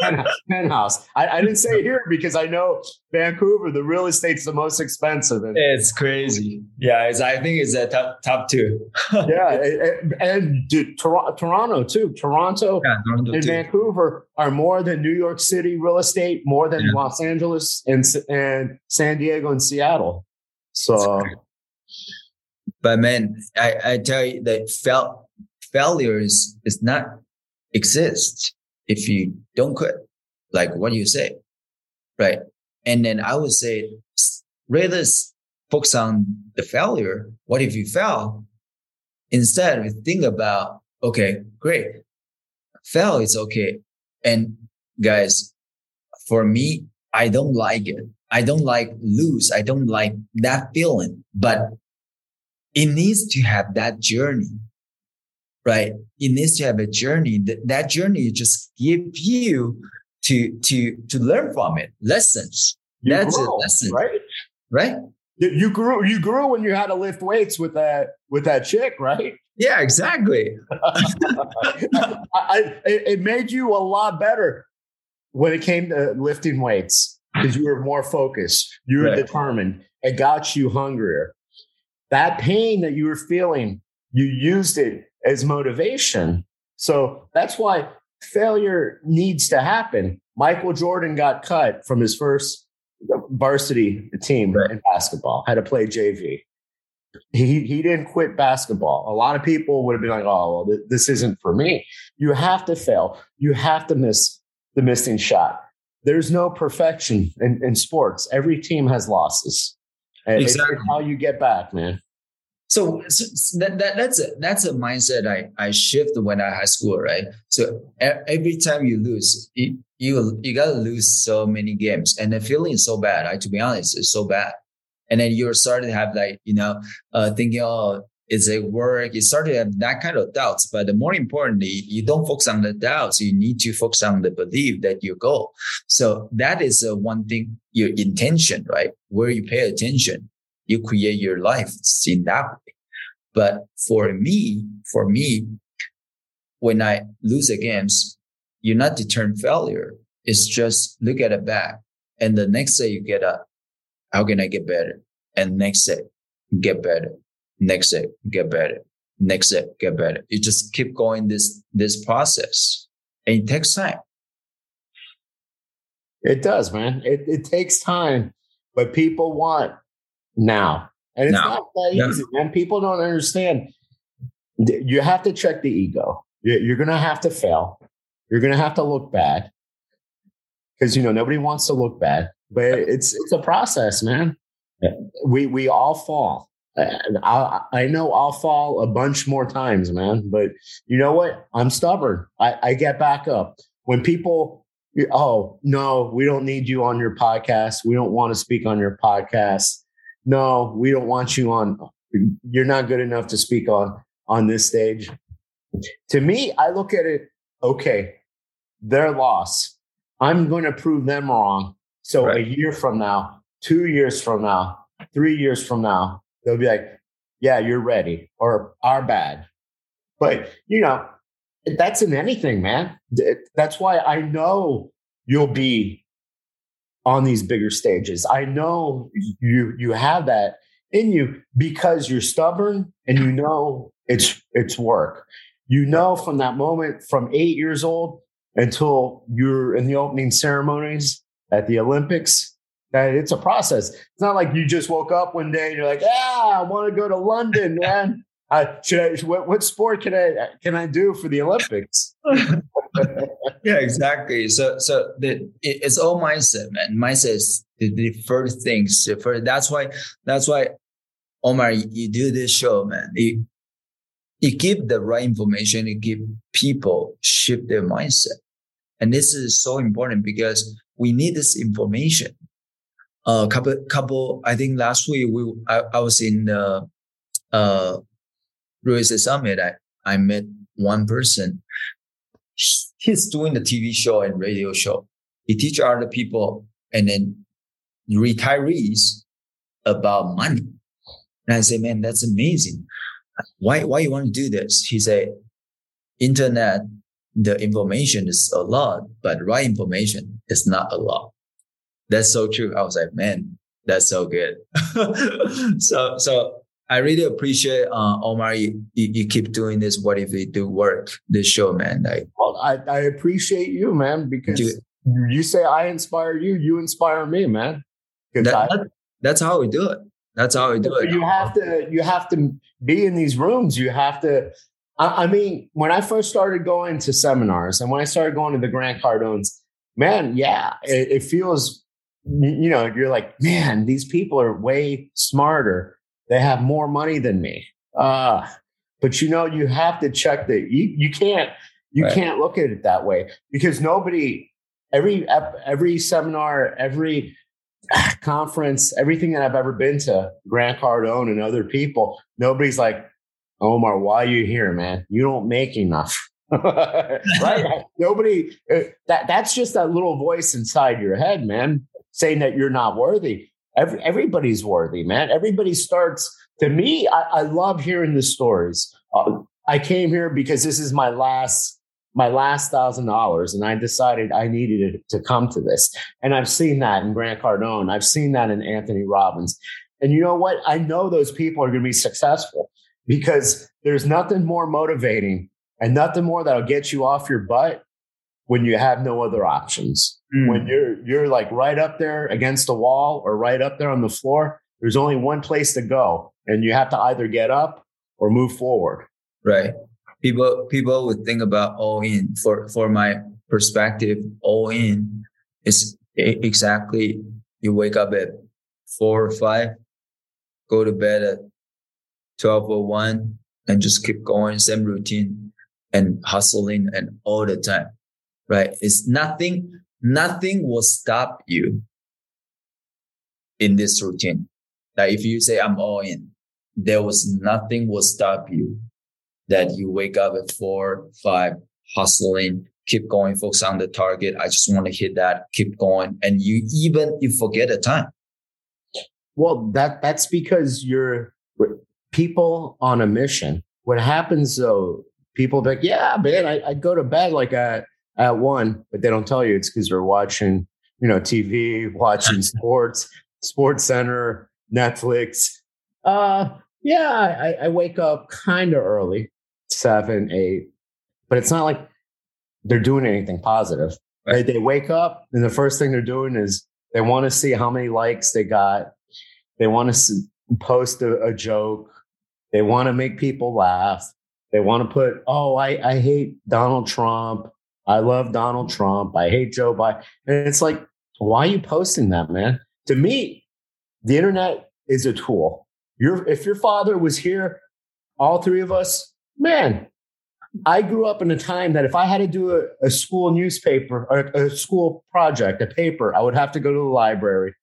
Pen- Penthouse. I, I didn't say here because I know Vancouver, the real estate's the most expensive. And It's crazy. Yeah, it's, I think it's a top top two. yeah, and, and dude, Tor- Toronto too. Toronto Yeah, Toronto and too. Vancouver are more than New York City real estate, more than Yeah. Los Angeles and and San Diego and Seattle. So But man, I, I tell you that fail, failure is, is not exist if you don't quit, like what you say, right? And then I would say, rather focus on the failure. What if you fail? Instead, we think about, okay, great. Fail is okay. And guys, for me, I don't like it. I don't like lose. I don't like that feeling, but it needs to have that journey, right? It needs to have a journey. That, that journey just give you to, to, to learn from it. Lessons, you That's grew, that's it. right? right? You grew. You grew when you had to lift weights with that with that chick, right? Yeah, exactly. I, I, it it made you a lot better when it came to lifting weights because you were more focused. You were Right. determined. It got you hungrier. That pain that you were feeling, you used it as motivation. So that's why failure needs to happen. Michael Jordan got cut from his first varsity team Right. in basketball, had to play JV he he didn't quit basketball. A lot of people would have been like, "Oh, well, th- this isn't for me." You have to fail. You have to miss the missing shot. There's no perfection in, in sports. Every team has losses. And Exactly. How you get back, man. So, so that, that that's a that's a mindset I I shift when I high school, right? So every time you lose, you you, you gotta lose so many games, and the feeling is so bad. I to be honest, it's so bad. And then you're starting to have like you know, uh, thinking, oh, is it work? You start to have that kind of doubts. But more importantly, you don't focus on the doubts. You need to focus on the belief that you go. So that is uh, one thing. Your intention, right? Where you pay attention you create your life in that way. But for me, for me, when I lose a games, you're not determined failure. It's just look at it back. And the next day you get up. How can I get better? And next day, get better. Next day, get better. Next day, get better. You just keep going this, this process and it takes time. It does, man. It, it takes time, but people want now. And it's Now. not that Yeah. easy, man. People don't understand. You have to check the ego. You- You're going to have to fail. You're going to have to look bad. because you know nobody wants to look bad, but it's it's a process, man. We we all fall. I, I know I'll fall a bunch more times, man. But you know what? I'm stubborn. I, I get back up. When people, oh, no, we don't need you on your podcast. We don't want to speak on your podcast. No, we don't want you on. You're not good enough to speak on on this stage. To me, I look at it, okay, their loss. I'm going to prove them wrong. So right. a year from now, two years from now, three years from now, they'll be like, yeah, you're ready or are bad. But, you know, that's in anything, man. That's why I know you'll be on these bigger stages. I know you you have that in you because you're stubborn and you know it's it's work. You know from that moment from 8 years old until you're in the opening ceremonies at the Olympics that it's a process. It's not like you just woke up one day and you're like, "Yeah, I want to go to London, man." I, should I, what, what sport can I can I do for the Olympics? yeah, exactly. So so the it's all mindset, man. Mindset is the, the first things. First, that's why that's why Omar, you do this show, man. You, you give the right information. You give people shift their mindset, and this is so important because we need this information. A uh, couple, couple. I think last week we I, I was in the uh Estate Summit. I I met one person. He's doing the TV show and radio show. He teach other people and then retirees about money. And I say, man, that's amazing. Why why you want to do this? He said, internet, the information is a lot, but right information is not a lot. That's so true. I was like, man, that's so good. so, so I really appreciate uh, Omar. You, you, keep doing this. What if we do work this show, man? Like, well, I, I appreciate you, man, because you, you say I inspire you, you inspire me, man. That, I, that's how we do it. That's how we do it. You have to you have to be in these rooms. You have to. I, I mean, when I first started going to seminars and when I started going to the Grant Cardones, man, yeah, it, it feels you know, you're like, man, these people are way smarter. They have more money than me. Uh, but you know, you have to check that you, you can't, you right. can't look at it that way because nobody, every, every seminar, every conference, everything that I've ever been to, Grant Cardone and other people, nobody's like, Omar, why are you here, man? You don't make enough. right? Nobody uh, that that's just that little voice inside your head, man saying that you're not worthy. Every, everybody's worthy, man. Everybody starts. To me, I, I love hearing the stories. Uh, I came here because this is my last my last thousand dollars, and I decided I needed to come to this. And I've seen that in Grant Cardone. I've seen that in Anthony Robbins. And you know what? I know those people are going to be successful because there's nothing more motivating and nothing more that'll get you off your butt when you have no other options. Mm. When you're you're like right up there against the wall or right up there on the floor, there's only one place to go, and you have to either get up or move forward. Right. People people would think about all in. For for my perspective, all in is exactly you wake up at four or five, go to bed at twelve or one, and just keep going, same routine and hustling and all the time. Right. It's nothing nothing will stop you in this routine. Like if you say I'm all in, there was nothing will stop you that you wake up at four, five, hustling, keep going, focus on the target. I just want to hit that, keep going. And you even you forget the time. Well, that that's because you're people on a mission. What happens though, people like, yeah, man, I, I go to bed like at at one, but they don't tell you it's because they're watching, you know, TV, watching sports, Sports Center, Netflix. Uh, yeah, I, I wake up kind of early, seven, eight, but it's not like they're doing anything positive. Right. They, they wake up and the first thing they're doing is they want to see how many likes they got. They want to post a, a joke. They want to make people laugh. They want to put, oh, I, I hate Donald Trump I love Donald Trump. I hate Joe Biden. And it's like, why are you posting that, man? To me, the internet is a tool. Your if your father was here, all three of us, man, I grew up in a time that if I had to do a, a school newspaper or a school project, a paper, I would have to go to the library.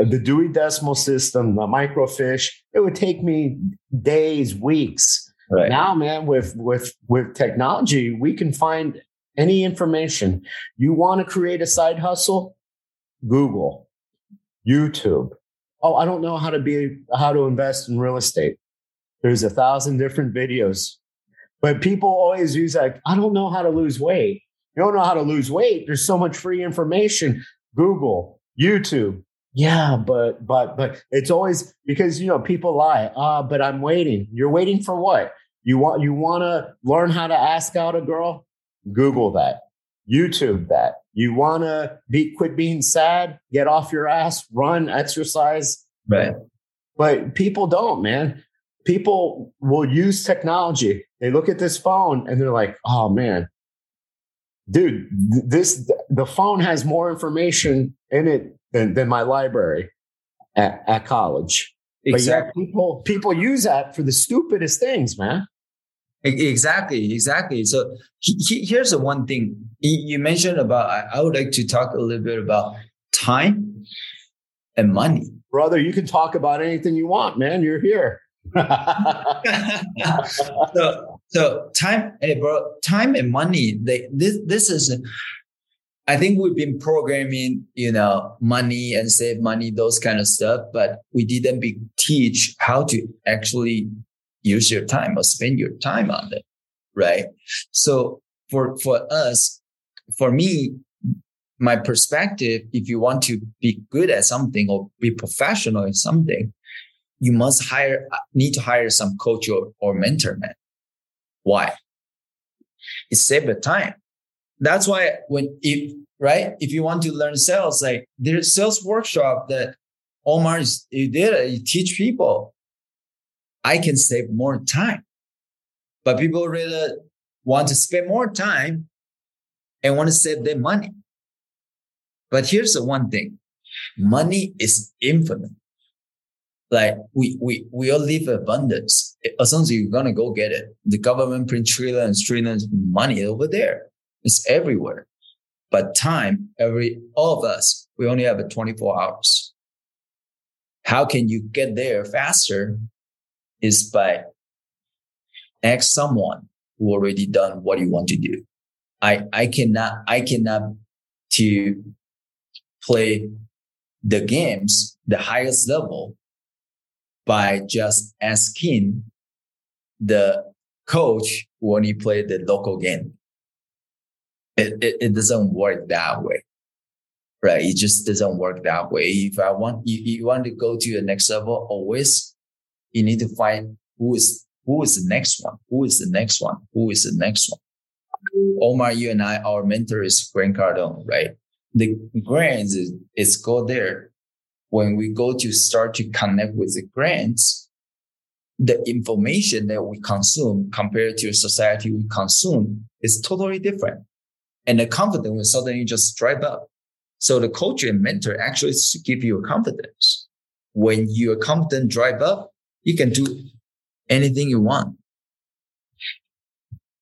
Uh, the Dewey Decimal System, the microfiche, it would take me days, weeks. Right. Now, man, with with with technology, we can find any information. You want to create a side hustle? Google, YouTube. Oh, I don't know how to be how to invest in real estate. There's a thousand different videos but people always use like, I don't know how to lose weight. You don't know how to lose weight. There's so much free information. Google, YouTube. Yeah, but but but it's always because you know people lie. Uh, but I'm waiting. You're waiting for what? You want you want to learn how to ask out a girl? Google that. YouTube that. You want to be quit being sad, get off your ass, run, exercise. Right. But people don't, man people will use technology. They look at this phone and they're like, oh man, dude, this the phone has more information in it than, than my library at, at college. Exactly. But yeah, people people use that for the stupidest things, man. Exactly, exactly. So he, he, here's the one thing you mentioned about. I, I would like to talk a little bit about time and money. Brother, you can talk about anything you want, man. You're here. so so time hey bro time and money they this this is I think we've been programming, you know, money and save money, those kind of stuff, but we didn't be teach how to actually use your time or spend your time on it. Right. So for, for us, for me, my perspective, if you want to be good at something or be professional in something, you must hire, need to hire some coach or, or mentor, man. Why? It saves the time. That's why when, if, right? If you want to learn sales, like there's sales workshop that Omar you did it, you teach people. I can save more time, but people really want to spend more time and want to save their money. But here's the one thing. Money is infinite like we we we all live in abundance. As long as you're gonna go get it, the government print trillions, trillions money over there. It's everywhere. But time, every all of us, we only have 24 hours. How can you get there faster? Is by ask someone who already done what you want to do. I I cannot I cannot to play the games the highest level by just asking the coach when he played the local game. It, it, it, doesn't work that way, right? It just doesn't work that way. If I want, you, you want to go to the next level, always you need to find who is, who is the next one? Who is the next one? Who is the next one? Omar, you and I, our mentor is Grant Cardone, right? The grants is, is go there when we go to start to connect with the grants, the information that we consume compared to society we consume is totally different. And the confidence will suddenly just drive up. So the coach and mentor actually give you a confidence. When your confidence drive up, you can do anything you want.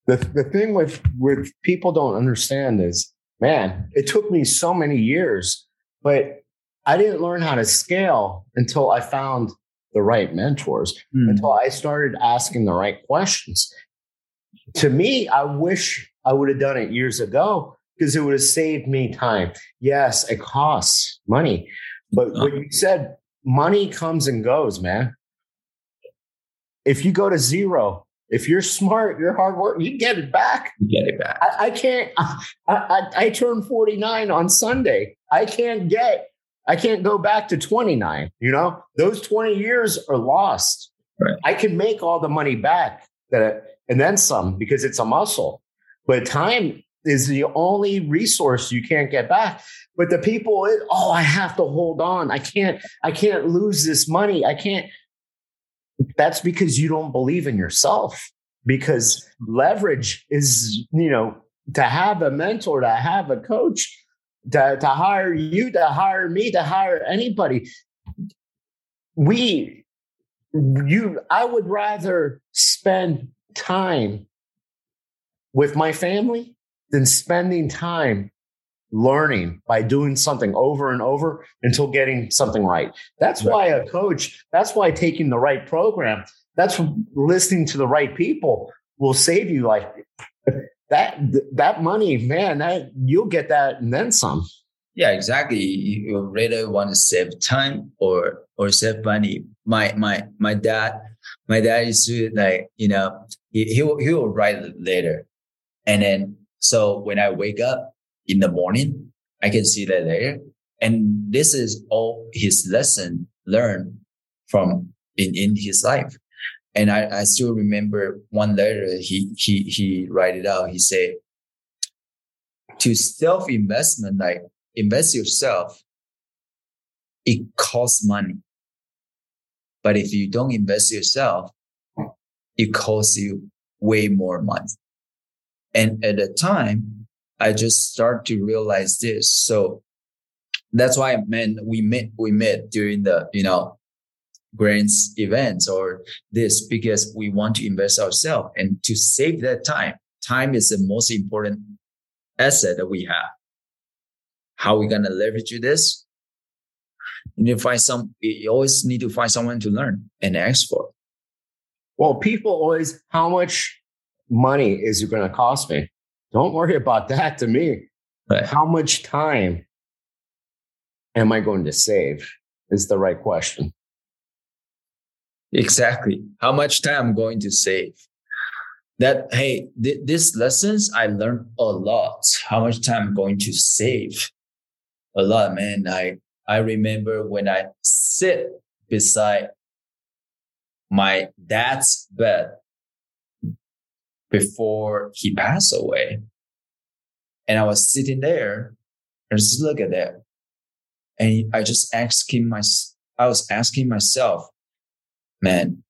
The, the thing with, with people don't understand is, man, it took me so many years, but I didn't learn how to scale until I found the right mentors, mm. until I started asking the right questions. To me, I wish I would have done it years ago because it would have saved me time. Yes, it costs money, but what you said, money comes and goes, man. If you go to zero, if you're smart, you're hard work, you get it back. You get it back. I, I can't. I, I, I turned 49 on Sunday. I can't get I can't go back to 29. You know, those 20 years are lost. Right. I can make all the money back that and then some because it's a muscle. But time is the only resource you can't get back. But the people, oh, I have to hold on. I can't, I can't lose this money. I can't. That's because you don't believe in yourself. Because leverage is, you know, to have a mentor, to have a coach, to, to hire you, to hire me, to hire anybody. We, you, I would rather spend time with my family than spending time learning by doing something over and over until getting something right. That's why a coach, that's why taking the right program, that's listening to the right people will save you like that that money, man, that you'll get that and then some. Yeah, exactly. You rather want to save time or or save money. My my my dad, my dad used to like, you know, he he will, he will write later. And then so when I wake up in the morning, I can see that there. And this is all his lesson learned from in, in his life. And I, I still remember one letter he he he write it out. He said to self investment, like invest yourself, it costs money. But if you don't invest yourself, it costs you way more money. And at the time, I just start to realize this. So that's why, man, we met, we met during the, you know, grants events or this because we want to invest ourselves and to save that time. Time is the most important asset that we have. How are we to leverage this? You need to find some, you always need to find someone to learn and ask for. Well, people always, how much money is it going to cost me? Don't worry about that to me. Right. How much time am I going to save is the right question. Exactly. How much time I'm going to save. That, hey, th- these lessons, I learned a lot. How much time I'm going to save. A lot, man. I, I remember when I sit beside my dad's bed before he passed away. And I was sitting there and just look at that. And I just asking my, I was asking myself, man,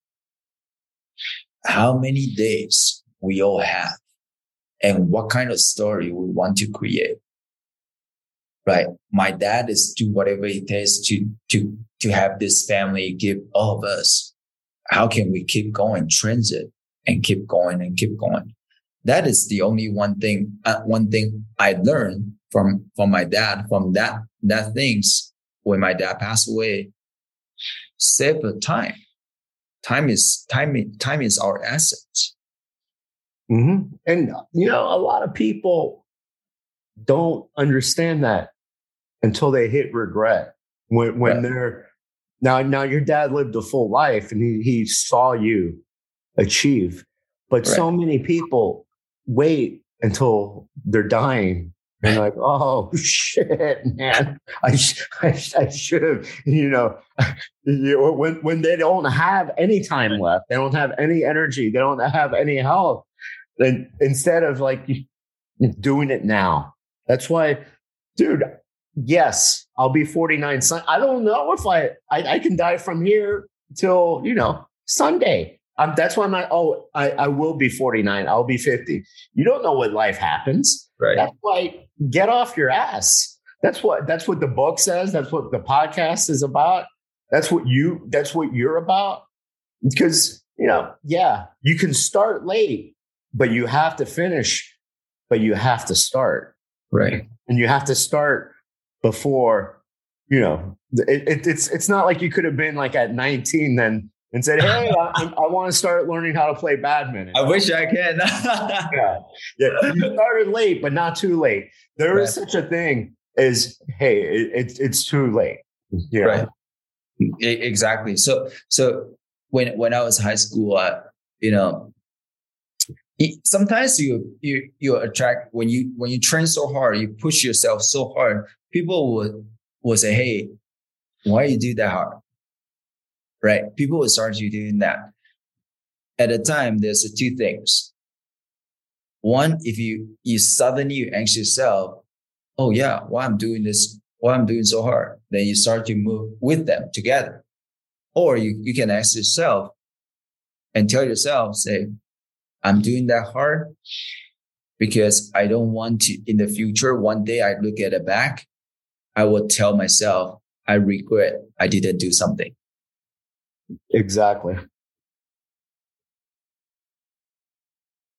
how many days we all have and what kind of story we want to create. Right. My dad is do whatever it takes to, to, to have this family give all of us. How can we keep going transit and keep going and keep going? That is the only one thing, uh, one thing I learned from, from my dad, from that, that things when my dad passed away, save the time time is time time is our asset mm-hmm. and you know a lot of people don't understand that until they hit regret when when yeah. they're now now your dad lived a full life and he he saw you achieve but right. so many people wait until they're dying and like, oh shit, man, I, I, I should have, you know, when when they don't have any time left, they don't have any energy, they don't have any health. Then instead of like doing it now, that's why, dude. Yes, I'll be 49. I don't know if I, I, I can die from here till you know Sunday. Um, that's why I'm like, oh, I, I will be 49. I'll be 50. You don't know what life happens. Right. That's why get off your ass. That's what that's what the book says. That's what the podcast is about. That's what you that's what you're about. Because, you know, yeah, you can start late, but you have to finish, but you have to start. Right. And you have to start before, you know, it, it, it's it's not like you could have been like at 19 then and said, "Hey, I, I, want to start learning how to play badminton." I wish I can. yeah, yeah. You started late, but not too late. There right. is such a thing as, "Hey, it, it's it's too late." Yeah, right. Exactly. So, so when when I was high school, uh, you know, sometimes you you you attract when you when you train so hard, you push yourself so hard. People would will say, "Hey, why you do that hard?" Right? People will start you doing that. At the time, there's two things. One, if you you suddenly you ask yourself, "Oh yeah, why I'm doing this? Why I'm doing so hard?" Then you start to move with them together. Or you you can ask yourself and tell yourself, "Say, I'm doing that hard, because I don't want to in the future. One day I look at it back, I will tell myself I regret I didn't do something. Exactly.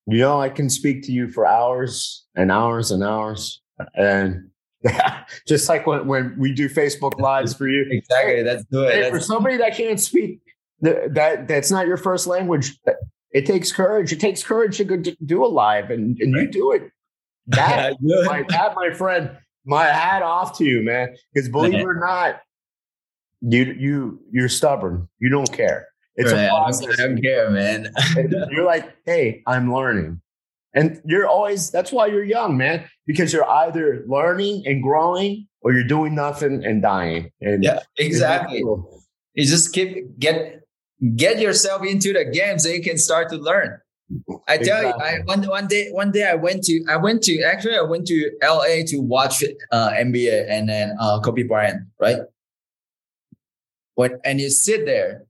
You know, I can speak to you for hours and hours and hours. And just like when, when we do Facebook lives for you. Exactly. That's good. Hey, That's for somebody that can't speak that that's not your first language, uh, it takes courage. It takes courage to go do a live and, and you do it. That, my, that, my friend, my hat off to you, man. Because believe it or not, you you you're stubborn. You don't care. It's right. a process. I don't care, man. you're like, hey, I'm learning. And you're always that's why you're young, man, because you're either learning and growing or you're doing nothing and dying. And yeah, exactly. Cool. You just keep get get yourself into the game so you can start to learn. I tell exactly. you, I, one one day one day I went to I went to actually I went to LA to watch uh, NBA and then uh, Kobe Bryant, right? When and you sit there,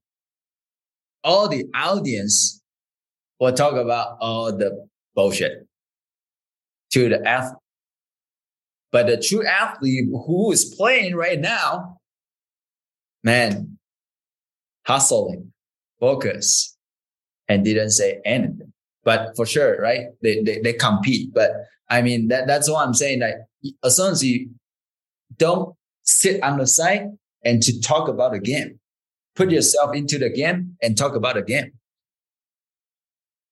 all the audience will talk about all the bullshit to the athlete. But the true athlete who is playing right now, man, hustling, focus, and didn't say anything. But for sure, right? They, they, they compete. But I mean, that, that's what I'm saying. That as long as you don't sit on the side and to talk about a game, put mm-hmm. yourself into the game and talk about a game.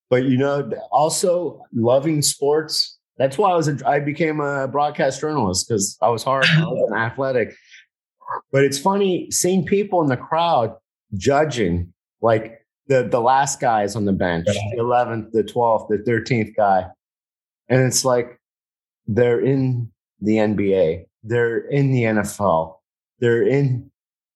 But you know, also loving sports. That's why I was a, I became a broadcast journalist because I was hard, I was athletic. But it's funny seeing people in the crowd judging like the the last guys on the bench, the eleventh, the twelfth, the thirteenth guy, and it's like they're in the NBA, they're in the NFL, they're in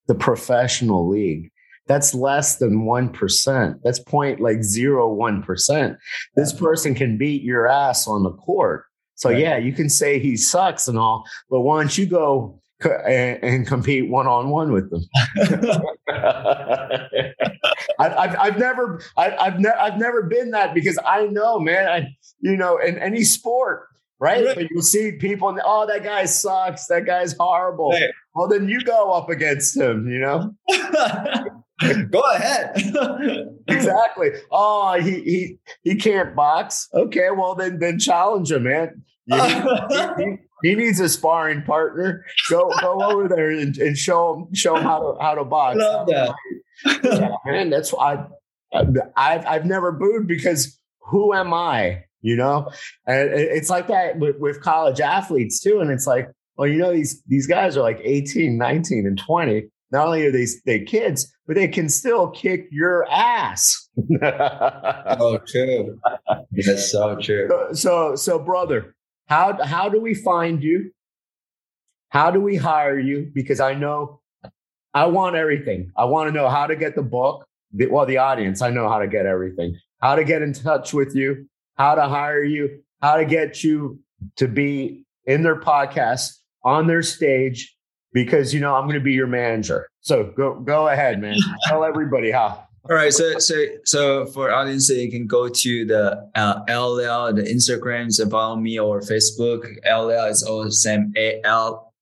the professional league. That's less than one percent. That's point like zero one percent. This person can beat your ass on the court. So yeah, you can say he sucks and all, but once you go and, and compete one on one with them. I've, I've, I've, never I, I've never I've never been that because I know, man. I you know in any sport, right? right. But you'll see people, oh, that guy sucks. That guy's horrible. Right. Well, then you go up against him. You know. go ahead. exactly. Oh, he he he can't box. Okay, well then then challenge him, man. he, he, he needs a sparring partner. Go go over there and, and show him show him how to how to box. Love that. yeah, man, that's why I, I've I've never booed because who am I? You know, and it's like that with, with college athletes too. And it's like, well, you know, these these guys are like 18, 19, and 20. Not only are they they kids, but they can still kick your ass. oh, true. That's so true. So, so, so, brother, how how do we find you? How do we hire you? Because I know I want everything. I want to know how to get the book. Well, the audience, I know how to get everything. How to get in touch with you, how to hire you, how to get you to be in their podcast, on their stage, because you know I'm going to be your manager. So go go ahead, man. Tell everybody how. All right, so so so for audience, you can go to the uh, LL, the Instagrams and follow me or Facebook. LL is all the same A L,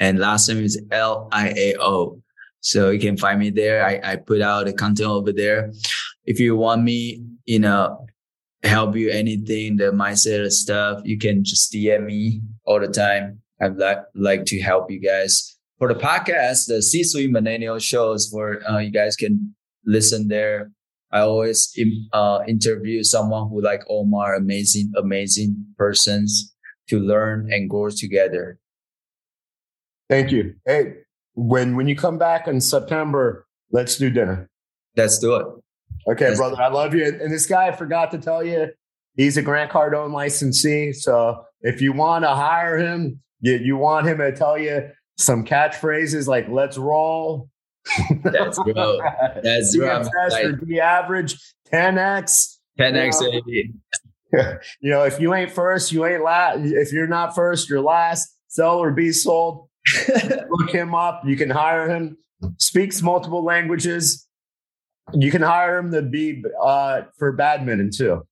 and last name is L I A O. So you can find me there. I, I put out the content over there. If you want me, you know, help you anything, the mindset stuff, you can just DM me all the time. I'd like like to help you guys. For the podcast, the C-suite millennial shows where uh, you guys can listen there. I always uh, interview someone who like Omar, amazing, amazing persons to learn and grow together. Thank you. Hey, when when you come back in September, let's do dinner. Let's do it. Okay, brother. I love you. And this guy I forgot to tell you, he's a Grant Cardone licensee. So if you want to hire him, you, you want him to tell you some catchphrases like "Let's roll," That's good. That's right. The average 10x. 10x, you know, you know, if you ain't first, you ain't last. If you're not first, you're last. Sell or be sold. Look him up. You can hire him. Speaks multiple languages. You can hire him to be uh, for badminton too.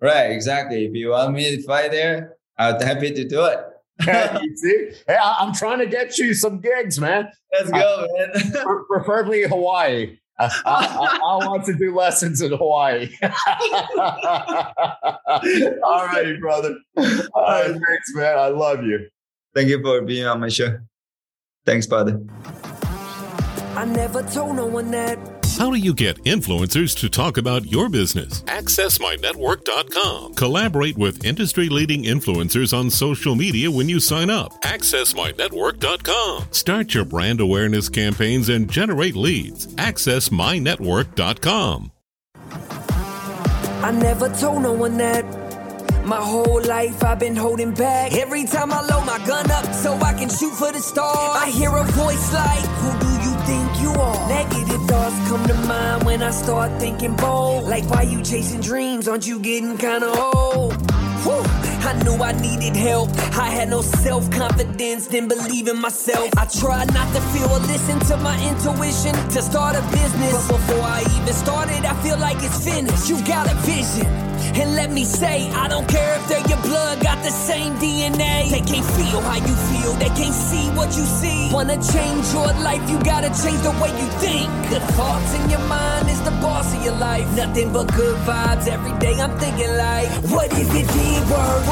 Right, exactly. If you want me to fight there, I'm happy to do it. you see? Hey, I, am trying to get you some gigs, man. Let's go, I, man. preferably Hawaii. I, I, I, want to do lessons in Hawaii. All righty, brother. All right, thanks, man. I love you. Thank you for being on my show. Thanks, brother. I never told no one that. How do you get influencers to talk about your business? AccessMyNetwork.com. Collaborate with industry leading influencers on social media when you sign up. AccessMyNetwork.com. Start your brand awareness campaigns and generate leads. AccessMyNetwork.com. I never told no one that. My whole life I've been holding back. Every time I load my gun up so I can shoot for the stars, I hear a voice like, Who do you think you are? Negative thoughts come to mind when I start thinking bold. Like, why you chasing dreams? Aren't you getting kinda old? Whew. I knew I needed help. I had no self confidence, didn't believe in myself. I tried not to feel or listen to my intuition to start a business. But before I even started, I feel like it's finished. You got a vision. And let me say, I don't care if they're your blood, got the same DNA. They can't feel how you feel, they can't see what you see. Wanna change your life, you gotta change the way you think. Good thoughts in your mind is the boss of your life. Nothing but good vibes every day. I'm thinking like, what is it did work?